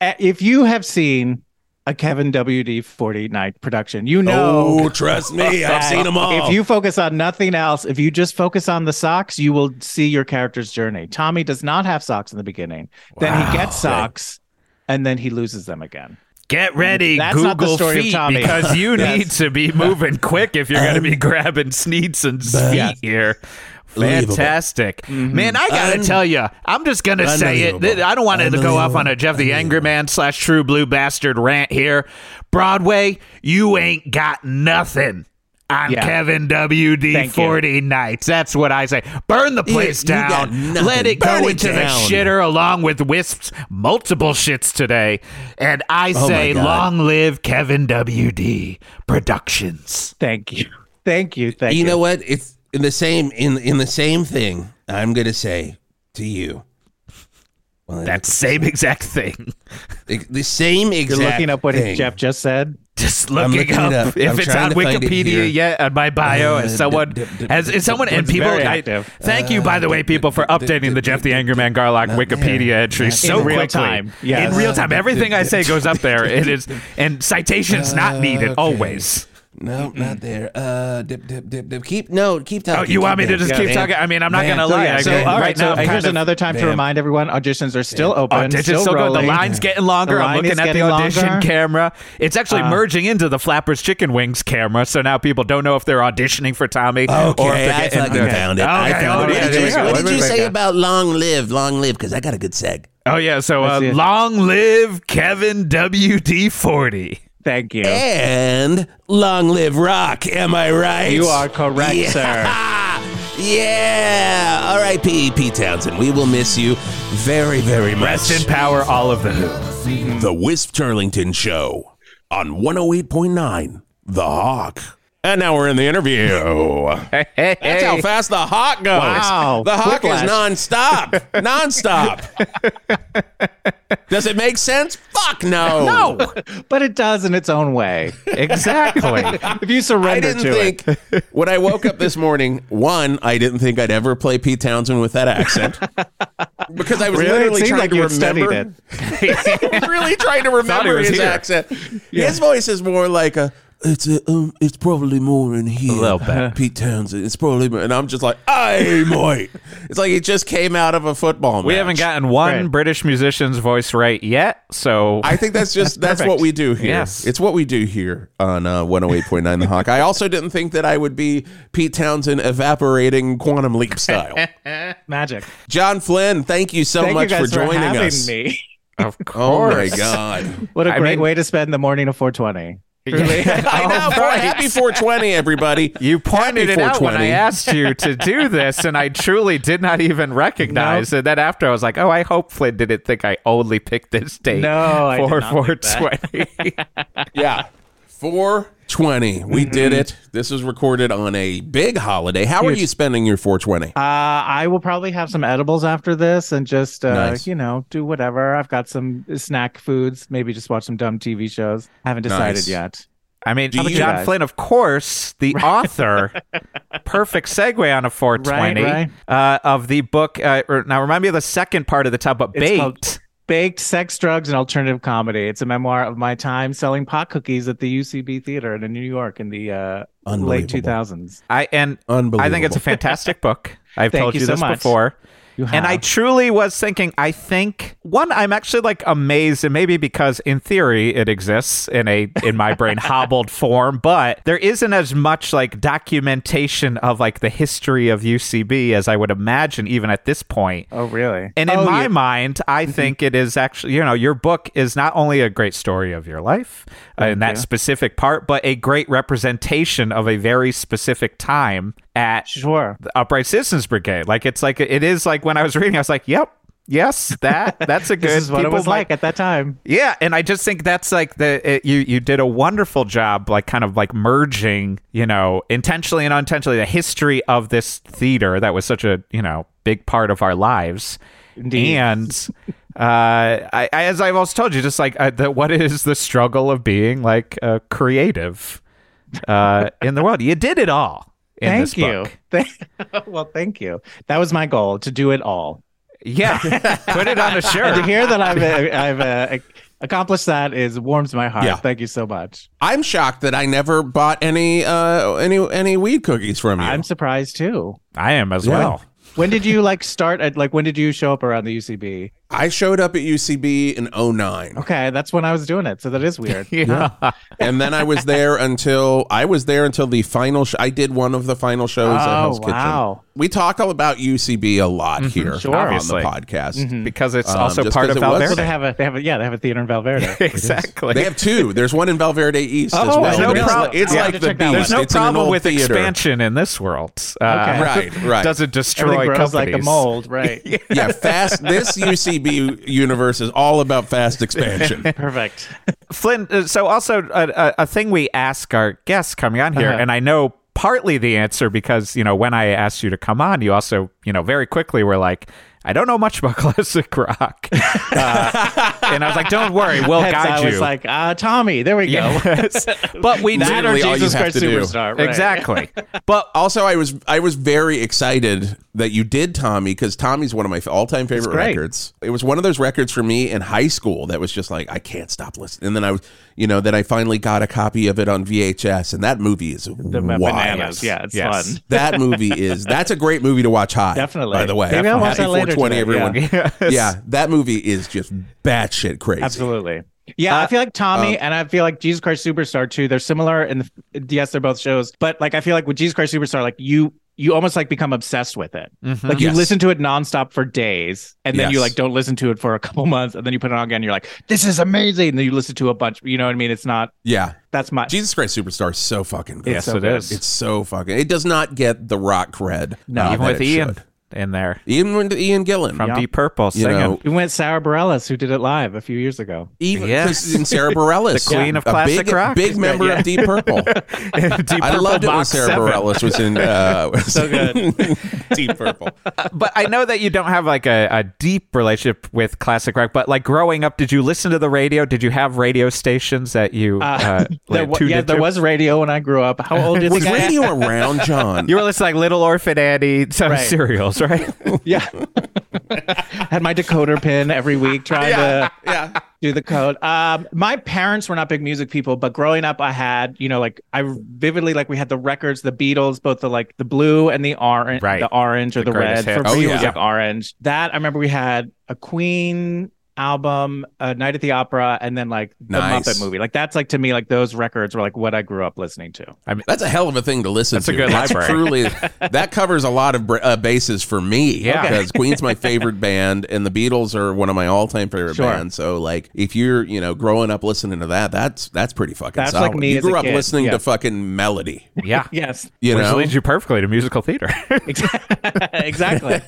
uh, if you have seen a Kevin WD forty night production, you know. Oh, trust me, I've seen them all. If you focus on nothing else, if you just focus on the socks, you will see your character's journey. Tommy does not have socks in the beginning. Then he gets socks, and then he loses them again. Get ready, That's Google not the story of feet, Tommy. because you *laughs* Yes. need to be moving quick if you're going to be grabbing Sneedson's feet Yes. here. Unbelievable. Fantastic, mm-hmm. man! I gotta tell you, I'm just gonna say it. I don't want it to go off on a Geoff the Angry Man slash True Blue Bastard rant here. Broadway, you ain't got nothing. on Yeah. Kevin WD Thank 40 nights. That's what I say. Burn the place you got down. Let it Burn go it into the shitter along with Wisp's multiple shits today. And I Oh say, God. long live Kevin WD Productions. Thank you. Thank you. Thank you. you know what? It's in the same in in the same thing. I'm gonna say to you. Well, That same exact thing. the, the same You're looking up what thing. Geoff just said. Just I'm looking, looking it up, up. if I'm it's on to find it Wikipedia here. yet on my bio. Uh, as someone d- d- has is someone and people. very I, thank you, by the uh, way, people, for updating the Geoff the Angry Man Garlock uh, Wikipedia entry so In real quickly. time, yes. in real time. *laughs* Everything I say goes up there. It is, and citations not needed uh, Okay. always. No, not there. Uh, dip, dip, dip, dip. Keep no, keep talking. Oh, you want me keep to just going. keep Man, talking? I mean, I'm not man, gonna so lie. yeah, So, mean, all right right. now, So here's of- another time to remind everyone: auditions are still open. Auditions still still go. The rolling. line's getting longer. The I'm looking at the audition longer. camera. It's actually Uh, merging into the Flappers Chicken Wings camera. So now people don't know if they're auditioning for Tommy or if Okay, I getting. fucking found it. I Okay, found oh, it. yeah, What did you you, what did you say about long live, long live? Because I got a good seg. Oh yeah, so uh, Let's see it. long live Kevin WD forty. Thank you. And long live rock. Am I right? You are correct, yeah. sir. *laughs* Yeah. All right, P. Pete Townshend. We will miss you very, very much. Rest in power, all of the Who. The Wisp Turlington Show on 108.9 The Hawk. And now we're in the interview. Hey, hey, That's how fast the hawk goes. Wow. The hawk Whiplash. is nonstop. *laughs* nonstop. Does it make sense? Fuck no. No, But it does in its own way. exactly. If you I surrender didn't to it. when I woke up this morning, one, I didn't think I'd ever play Pete Townshend with that accent. Because I was Really? Literally trying like to you remember. it. I was *laughs* really trying to *laughs* remember his here. accent. His voice is more like a it's a, um, it's probably more in here. A little bit. Pete Townshend. It's probably, more, and I'm just like, hey, *laughs* mate. It's like he just came out of a football match. We haven't gotten one Right. British musician's voice right yet, so I think that's just *laughs* that's, perfect. what we do here. Yes. It's what we do here on uh, 108.9 The Hawk. I also didn't think that I would be Pete Townshend evaporating quantum leap style. *laughs* Magic. John Flynn, thank you so Thank much you guys for joining having us. me. of course. Oh my god. What a I great mean- way to spend the morning of 420. *laughs* *laughs* I know. For- Happy 420 everybody. *laughs* You pointed it out when I asked you to do this, and I truly did not even recognize it. Then after I was like, "Oh, I hope Flynn didn't think I only picked this date No, I did for not think that. 420." Yeah. 420. We did Mm-hmm. it. This is recorded on a big holiday. How are you spending your 420? Uh, I will probably have some edibles after this and just, uh, Nice. you know, do whatever. I've got some snack foods, maybe just watch some dumb TV shows. Haven't decided Nice. yet. I mean, John guys? Flynn, of course, the author. *laughs* perfect segue on a 420 Right, Uh, of the book. Uh, now, remind me of the second part of the title, but It's called baked. Baked Sex, Drugs, and Alternative Comedy. It's a memoir of my time selling pot cookies at the UCB Theater in New York in the uh, late 2000s. I and I think it's a fantastic book. I've Thank told you you, so this much. before. You And I truly was thinking, I think one, I'm actually like amazed, and maybe because in theory it exists in a in my brain *laughs* hobbled form, but there isn't as much like documentation of like the history of UCB as I would imagine even at this point. Oh, really? And in Oh, my you- mind, I think it is actually, you know, your book is not only a great story of your life uh, in that you. specific part, but a great representation of a very specific time at Sure. the Upright Citizens Brigade. Like it's like it is like when I was reading, I was like, "Yep, yes, that that's a *laughs* good." This is what it was might- like at that time. yeah, and I just think that's like the it, you you did a wonderful job, like kind of like merging, you know, intentionally and unintentionally, the history of this theater that was such a you know big part of our lives, Indeed. and. Uh, I, as I've also told you, just like uh, the, what is the struggle of being like uh, creative uh, in the world? You did it all in Thank you. *laughs* Well, thank you. That was my goal to do it all. Yeah, *laughs* put it on a And to hear that I've uh, I've uh, accomplished that is warms my heart. Yeah. Thank you so much. I'm shocked that I never bought any uh any any weed cookies from you. I'm surprised too. I am as Yeah. well. When did you like start at like when did you show up around the UCB? I showed up at UCB in 09. Okay, that's when I was doing it. So that is weird. *laughs* Yeah. and then I was there until I was there until the final. Sh- I did one of the final shows at Oh, Hell's wow. Kitchen. We talk all about UCB a lot here Sure. on Obviously. the podcast. because it's Um, also just part 'cause of it was- Val Verde. So they have a they have a yeah they have a theater in Val Verde. *laughs* exactly. They have two. There's one in Val Verde East as Oh, well. I didn't It's realize like- It's I'll like the check that one. Beast. There's no It's problem with theater. expansion in this world. Uh, Okay. Right, right. Doesn't destroy Everything grows like a mold, right? *laughs* yeah, fast. This UCB universe is all about fast expansion. *laughs* Perfect. Flynn, uh, so also a, a, a thing we ask our guests coming on here, Uh-huh. and I know partly the answer because, you know, when I asked you to come on, you also, you know, very quickly were like, I don't know much about *laughs* classic rock. Uh, and I was like, don't worry, we'll Hence, guide I you. was like, uh, Tommy, there we go. Yes. but we that or Literally all you Jesus Christ. Superstar. Right. Exactly. But Also, I was I was very excited that you did Tommy because Tommy's one of my all time favorite records. It was one of those records for me in high school that was just like I can't stop listening. And then I was, you know, then I finally got a copy of it on VHS, and that movie is The wild. bananas. Yeah, it's Yes. fun. *laughs* That movie is that's a great movie to watch high. Definitely. By the way, Maybe I'll watch that later 420, today, everyone. *laughs* Yes. Yeah, that movie is just batshit crazy. Absolutely. Yeah, uh, I feel like Tommy um, and I feel like Jesus Christ Superstar too. They're similar and the yes, they're both shows, but like I feel like with Jesus Christ Superstar, like you you almost like become obsessed with it. Like you Yes. listen to it nonstop for days, and then you like don't listen to it for a couple *laughs* months, and then you put it on again. And you're like, this is amazing. And then you listen to a bunch. You know what I mean? It's not. Yeah, That's my. Jesus Christ Superstar is so fucking good. yes, so it good. is. It's so fucking. It does not get the rock cred. No. uh, Even with it Ian should. In there even with Ian Gillan from Yeah. Deep Purple You know, we went Sarah Bareilles, who did it live a few years ago. even Yes. 'cause in Sarah *laughs* Bareilles, The queen of a classic big, rock. big member yeah. of Deep Purple. *laughs* Deep I Purple loved it when Sarah Seven. Bareilles was in uh, *laughs* So good. Deep Purple. but I know that you don't have like a, a deep relationship with classic rock. But like growing up, did you listen to the radio? Did you have radio stations that you uh, Uh, there, like, wa- yeah, there was radio when I grew up. How old do you Was think I am? radio around, John? You were listening like Little Orphan Annie, some Right. serials, right? *laughs* Yeah. *laughs* Had my decoder pin every week trying to *laughs* yeah. do the code. Um, my parents were not big music people, but growing up, I had, you know, like I vividly like we had the records, the Beatles, both the like the blue and the orange, Right. the orange or The the, red. greatest For hits. me, Oh, it was yeah. like orange. That I remember we had a Queen album, a Night at the Opera, and then like the Nice. Muppet movie. Like that's like to me, like those records were like what I grew up listening to. I mean, that's a hell of a thing to listen That's a to. good library. truly *laughs* that covers a lot of uh, bases for me. Yeah. Okay. because Queen's my favorite band, and the Beatles are one of my all-time favorite Sure. bands. So, like, if you're you know growing up listening to that, that's that's pretty fucking. That's solid. like me You as a grew up kid. listening Yeah. to fucking melody. *laughs* Yeah. Yes. You Which know, leads you perfectly to musical theater. *laughs* exactly.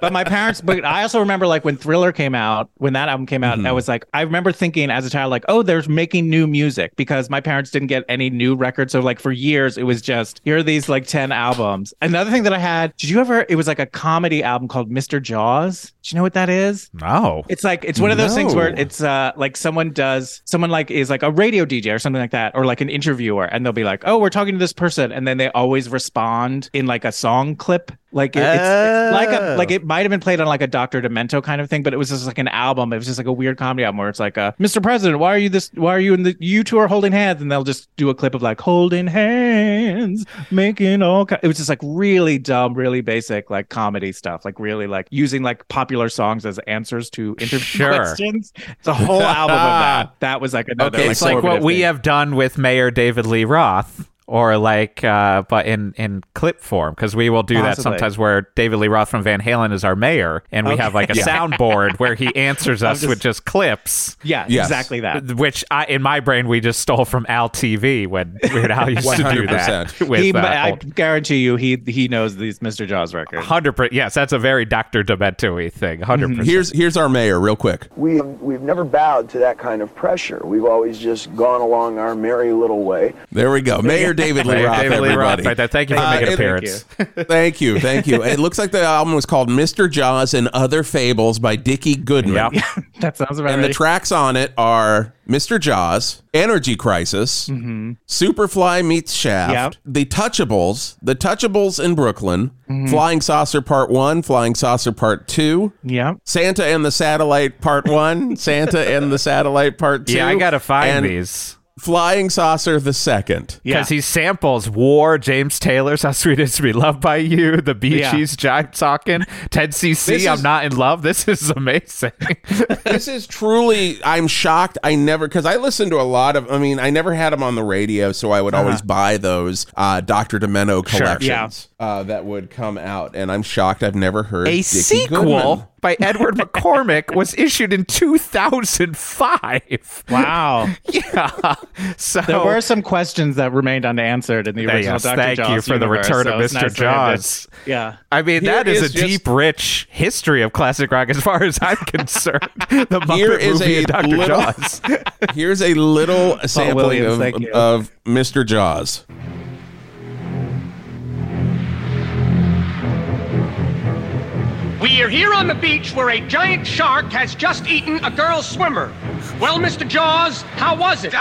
but my parents, but I also remember like when Thriller came out, when that album came out, Mm-hmm. I was like, I remember thinking as a child, like, oh, they're making new music because my parents didn't get any new records. So like for years, it was just here are these like 10 albums. Another thing that I had, did you ever, it was like a comedy album called Mr. Jaws. Do you know what that is? no. It's like it's one of those things where it's uh like someone does someone like is like a radio DJ or something like that or like an interviewer and they'll be like oh we're talking to this person and then they always respond in like a song clip like it, it's, it's like a Oh. like it might have been played on like a Dr. Demento kind of thing but it was just like an album it was just like a weird comedy album where it's like uh Mr. President why are you this why are you in the you two are holding hands and they'll just do a clip of like holding hands making all ki-. it was just like really dumb really basic like comedy stuff like really like using like popular songs as answers to interview Sure. questions it's a whole album of that *laughs* that was like another Okay, it's like what formative we have done with Mayor David Lee Roth. Or like, uh, but in in clip form, because we will do that sometimes. Where David Lee Roth from Van Halen is our mayor, and we Okay. have like a *laughs* soundboard where he answers *laughs* us just- with just clips. yeah Yes. exactly that which I, in my brain we just stole from Al TV when Weird Al used to do that. *laughs* With he, uh, I old- guarantee you he he knows these Mr. Jaws records Hundred percent. Yes, that's a very Doctor Demento thing. 100 percent. here's here's our mayor, real quick. We've, we've never bowed to that kind of pressure. We've always just gone along our merry little way. There we go, Mayor David Lee Roth. David Lee Roth, right there. Thank you for Uh, making an appearance. *laughs* Thank you, thank you. It looks like the album was called Mr. Jaws and Other Fables by Dickie Goodman. Yep. *laughs* that sounds about And the tracks on it are Mr. Jaws, Energy Crisis, Superfly meets Shaft, Yep. The Touchables, The Touchables in Brooklyn, Flying Saucer Part 1, Flying Saucer Part 2, yeah Santa and the Satellite Part 1, Santa and the Satellite Part 2. Yeah, I gotta find and these. Flying Saucer the second. Yeah. Because he samples War, James Taylor's How Sweet It Is to Be Loved by You, The Bee Yeah. Gees, Giant Talking, 10cc, This I'm Not in Love. This is amazing. *laughs* this is truly i'm shocked i never because i listened to a lot of i mean i never had them on the radio so i would always buy those uh dr demento collections uh, that would come out and i'm shocked i've never heard A Dickie sequel Goodman. By Edward McCormick was issued in 2005. Wow. *laughs* Yeah. So There were some questions that remained unanswered in the Yes, original Dr. thank you Jaws for the return of so it's Mr. nice for him to- Jaws. Yeah. I mean, Here that is, is a just- deep, rich history of classic rock as far as I'm concerned. *laughs* the Muppet Here is movie a and Dr. little- Jaws. *laughs* here's a little sampling Williams, of, of mr jaws We are here on the beach where a giant shark has just eaten a girl swimmer. Well, Mr. Jaws, how was it?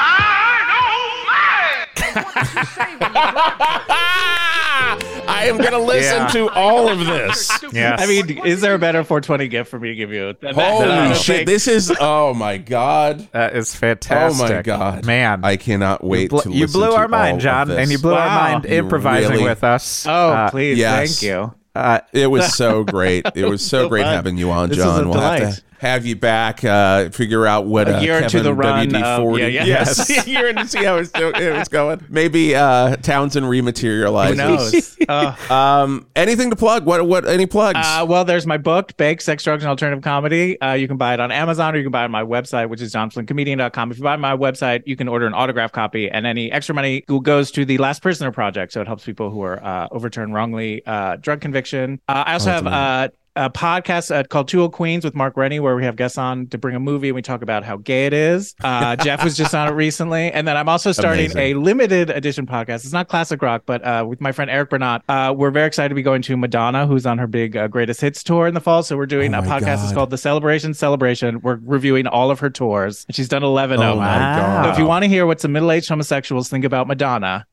i am gonna listen Yeah. to all of this yes. I mean, is there a better 420 gift for me to give you? than that? Holy don't shit think- this is oh my god that is fantastic. Oh my god, Man. I cannot wait you, bl- to you blew our all mind, John, and you blew Wow. our mind improvising really- with us. Oh, Uh, please. yes. Thank you. Uh, It was *laughs* so great. It was so, So great fun. having you on, John. We'll have to have you back. Uh, figure out what A uh, year into Kevin the run WD of- forty. yeah, yeah. Yes, *laughs* a year in to see how it's do- it was going. Maybe uh, Townshend rematerializes. Who knows? *laughs* Uh, Um, anything to plug? What? What? Any plugs? Uh, well, there's my book, Bake, Sex, Drugs, and Alternative Comedy. Uh, you can buy it on Amazon or you can buy it on my website, which is johnflynncomedian.com. If you buy my website, you can order an autograph copy, and any extra money goes to the Last Prisoner Project. So it helps people who are uh, overturned wrongly uh, drug conviction. Uh, I also have uh, a podcast uh, called Two Old Queens with Mark Rennie, where we have guests on to bring a movie and we talk about how gay it is. Uh, Geoff was just on it *laughs* recently. And then I'm also starting Amazing. a limited edition podcast. It's not classic rock, but uh, with my friend Eric Bernat, uh, we're very excited to be going to Madonna, who's on her big uh, greatest hits tour in the fall. So we're doing Oh a podcast. It's called The Celebration Celebration. We're reviewing all of her tours. She's done 11 oh of my them. god! So if you want to hear what some middle-aged homosexuals think about Madonna,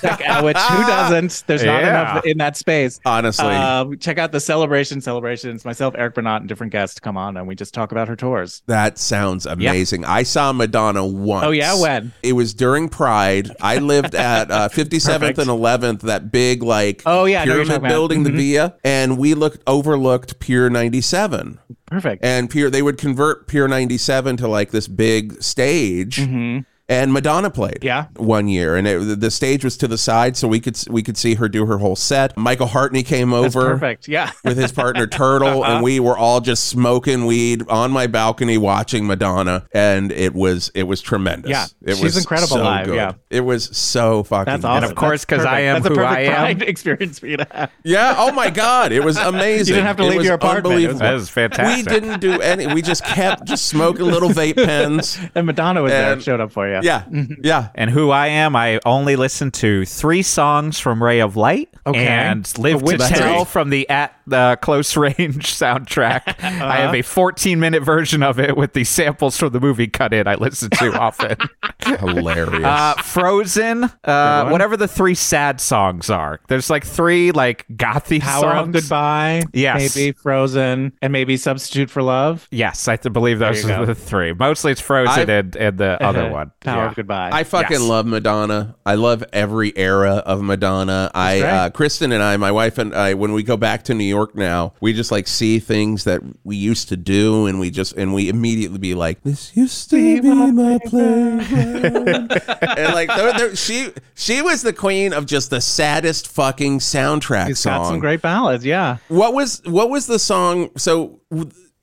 check out, which who doesn't? There's not *laughs* Yeah. enough in that space. Honestly, Uh, check out the Celebration celebration celebrations. Myself, Eric Bernat, and different guests come on, and we just talk about her tours. that sounds amazing. I saw Madonna once. Oh yeah, when? It was during Pride. I lived *laughs* at uh, 57th and 11th, that big like Oh, yeah, I know what you're pyramid building, the Mhm. Via, and we looked overlooked Pier 97. Perfect. And Pier they would convert Pier 97 to like this big stage. Mhm. And Madonna played, Yeah. one year, and it, the stage was to the side, so we could we could see her do her whole set. Michael Hartney came That's over, perfect. Yeah. *laughs* with his partner Turtle, and uh-huh. we were all just smoking weed on my balcony watching Madonna, and it was it was tremendous. Yeah, it she's was incredible so live, good. yeah. it was so fucking. That's good. awesome. of course, because I am That's who perfect I am. Pride *laughs* experience for you to have. Yeah. Oh my God, it was amazing. *laughs* You didn't have to It leave your apartment. It was- unbelievable. that is fantastic. We didn't do any. We just kept just smoking little vape pens. And Madonna was there, And- showed up for you. Yeah, mm-hmm. yeah. And who I am, I only listen to three songs from Ray of Light Okay. and Live to Which Tell three? from the At the Close *laughs* Range soundtrack. I have a 14 minute version of it with the samples from the movie cut in. I listen to often. *laughs* Hilarious. Uh, Frozen, uh, whatever the three sad songs are. There's like three like gothy Power songs. of Goodbye. Yes. Maybe Frozen, and maybe Substitute for Love. Yes, I believe those are go. the three. Mostly it's Frozen and, and the other one. Power Yeah. of Goodbye. I fucking Yes. love Madonna. I love every era of Madonna. I great. uh, Kristen and I, my wife and I, when we go back to New York now, we just like see things that we used to do, and we just and we immediately be like, "This used to be my playground," and like they're- they're- she she was the queen of just the saddest fucking soundtrack He's song. got some great ballads. Yeah. what was what was the song? So.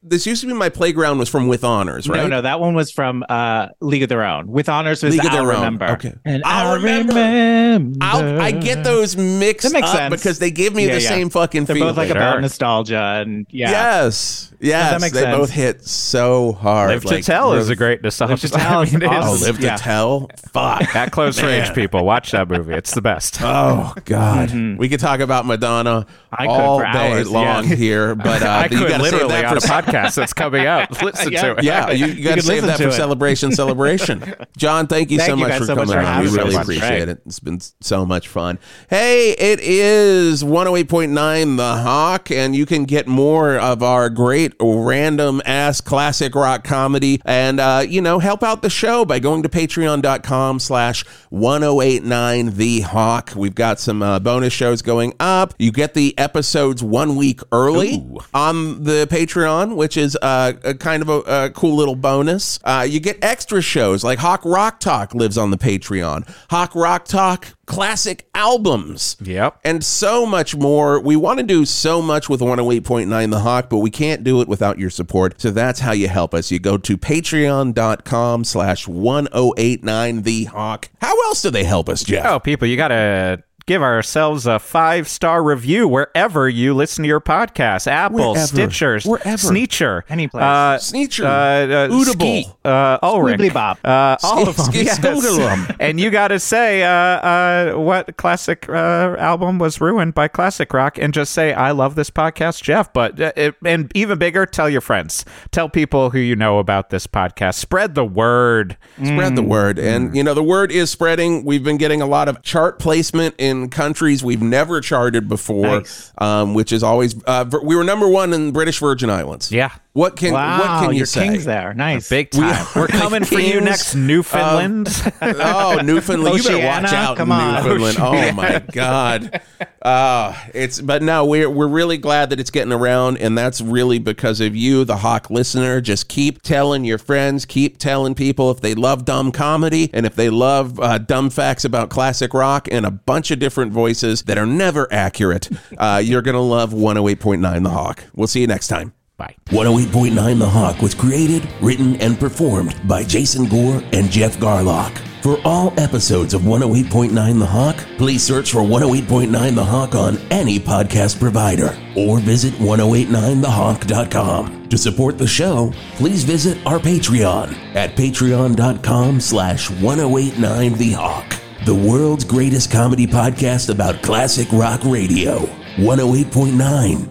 W- This used to be my playground was from With Honors, right? No, no, that one was from uh, League of Their Own. With honors was League of I'll Their Own. remember. Okay. And I'll I'll remember. remember. I'll, I get those mixed makes up sense. because they give me Yeah, the yeah. same fucking They're feeling. both like Sure. about nostalgia and yeah. Yes, yes, that makes they sense. both hit so hard. Live like, to Tell is a great nostalgia. Live to Tell I is *laughs* mean, it Oh, is- live Yeah. to tell. Fuck. *laughs* that close range, people watch that movie. It's the best. *laughs* Oh God, we could talk about Madonna Mm-hmm. I could all day hours, long yeah. here, but uh, I you could gotta save literally that on for a podcast that's coming out. *laughs* Listen Yeah. to it. Yeah, you, you got to save that for it. celebration, *laughs* celebration. John, thank you Thank so you much for so much coming for on. having We really So appreciate Right. it. It's been so much fun. Hey, it is 108.9 The Hawk, and you can get more of our great random ass classic rock comedy and, uh, you know, help out the show by going to patreon.com slash 1089 The Hawk. We've got some uh, bonus shows going up. You get the episodes one week early on the Patreon, which is uh, a kind of a, a cool little bonus. Uh, you get extra shows like Hawk Rock Talk lives on the Patreon. Hawk Rock Talk classic albums. Yep. And so much more. We want to do so much with 108.9 The Hawk, but we can't do it without your support. So that's how you help us. You go to patreon.com slash 1089 The Hawk. How else do they help us, Geoff? Oh, people, you got to give ourselves a five star review wherever you listen to your podcast Apple, Wherever. Stitchers, Wherever. Sneecher, Any place. uh, Sneecher. uh, uh, Oodable. Ski, uh, Ulrich, Squibbly Bop. uh, all of them. Ski- yes. *laughs* And you got to say uh, uh, what classic uh, album was ruined by classic rock, and just say I love this podcast, Geoff. But uh, it, and even bigger, tell your friends, tell people who you know about this podcast, spread the word. spread the word and you know the word is spreading we've been getting a lot of chart placement in countries we've never charted before Nice. um, which is always uh, we were number one in british virgin islands Yeah. What can Wow, what can you you're say kings there. Nice. Big time. are We are coming the for you next, Newfoundland. *laughs* oh newfoundland you better watch out come on. newfoundland oh my god uh, it's but no we're, we're really glad that it's getting around and that's really because of you the hawk listener just keep telling your friends keep telling people if they love dumb comedy and if they love uh, dumb facts about classic rock and a bunch of different voices that are never accurate uh, you're gonna love 108.9 the hawk we'll see you next time Bye. 108.9 The Hawk was created, written, and performed by Jason Gore and Geoff Garlock. For all episodes of 108.9 The Hawk, please search for 108.9 The Hawk on any podcast provider or visit 1089thehawk.com. To support the show, please visit our Patreon at patreon.com slash 1089 The Hawk, the world's greatest comedy podcast about classic rock radio. 108.9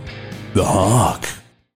The Hawk.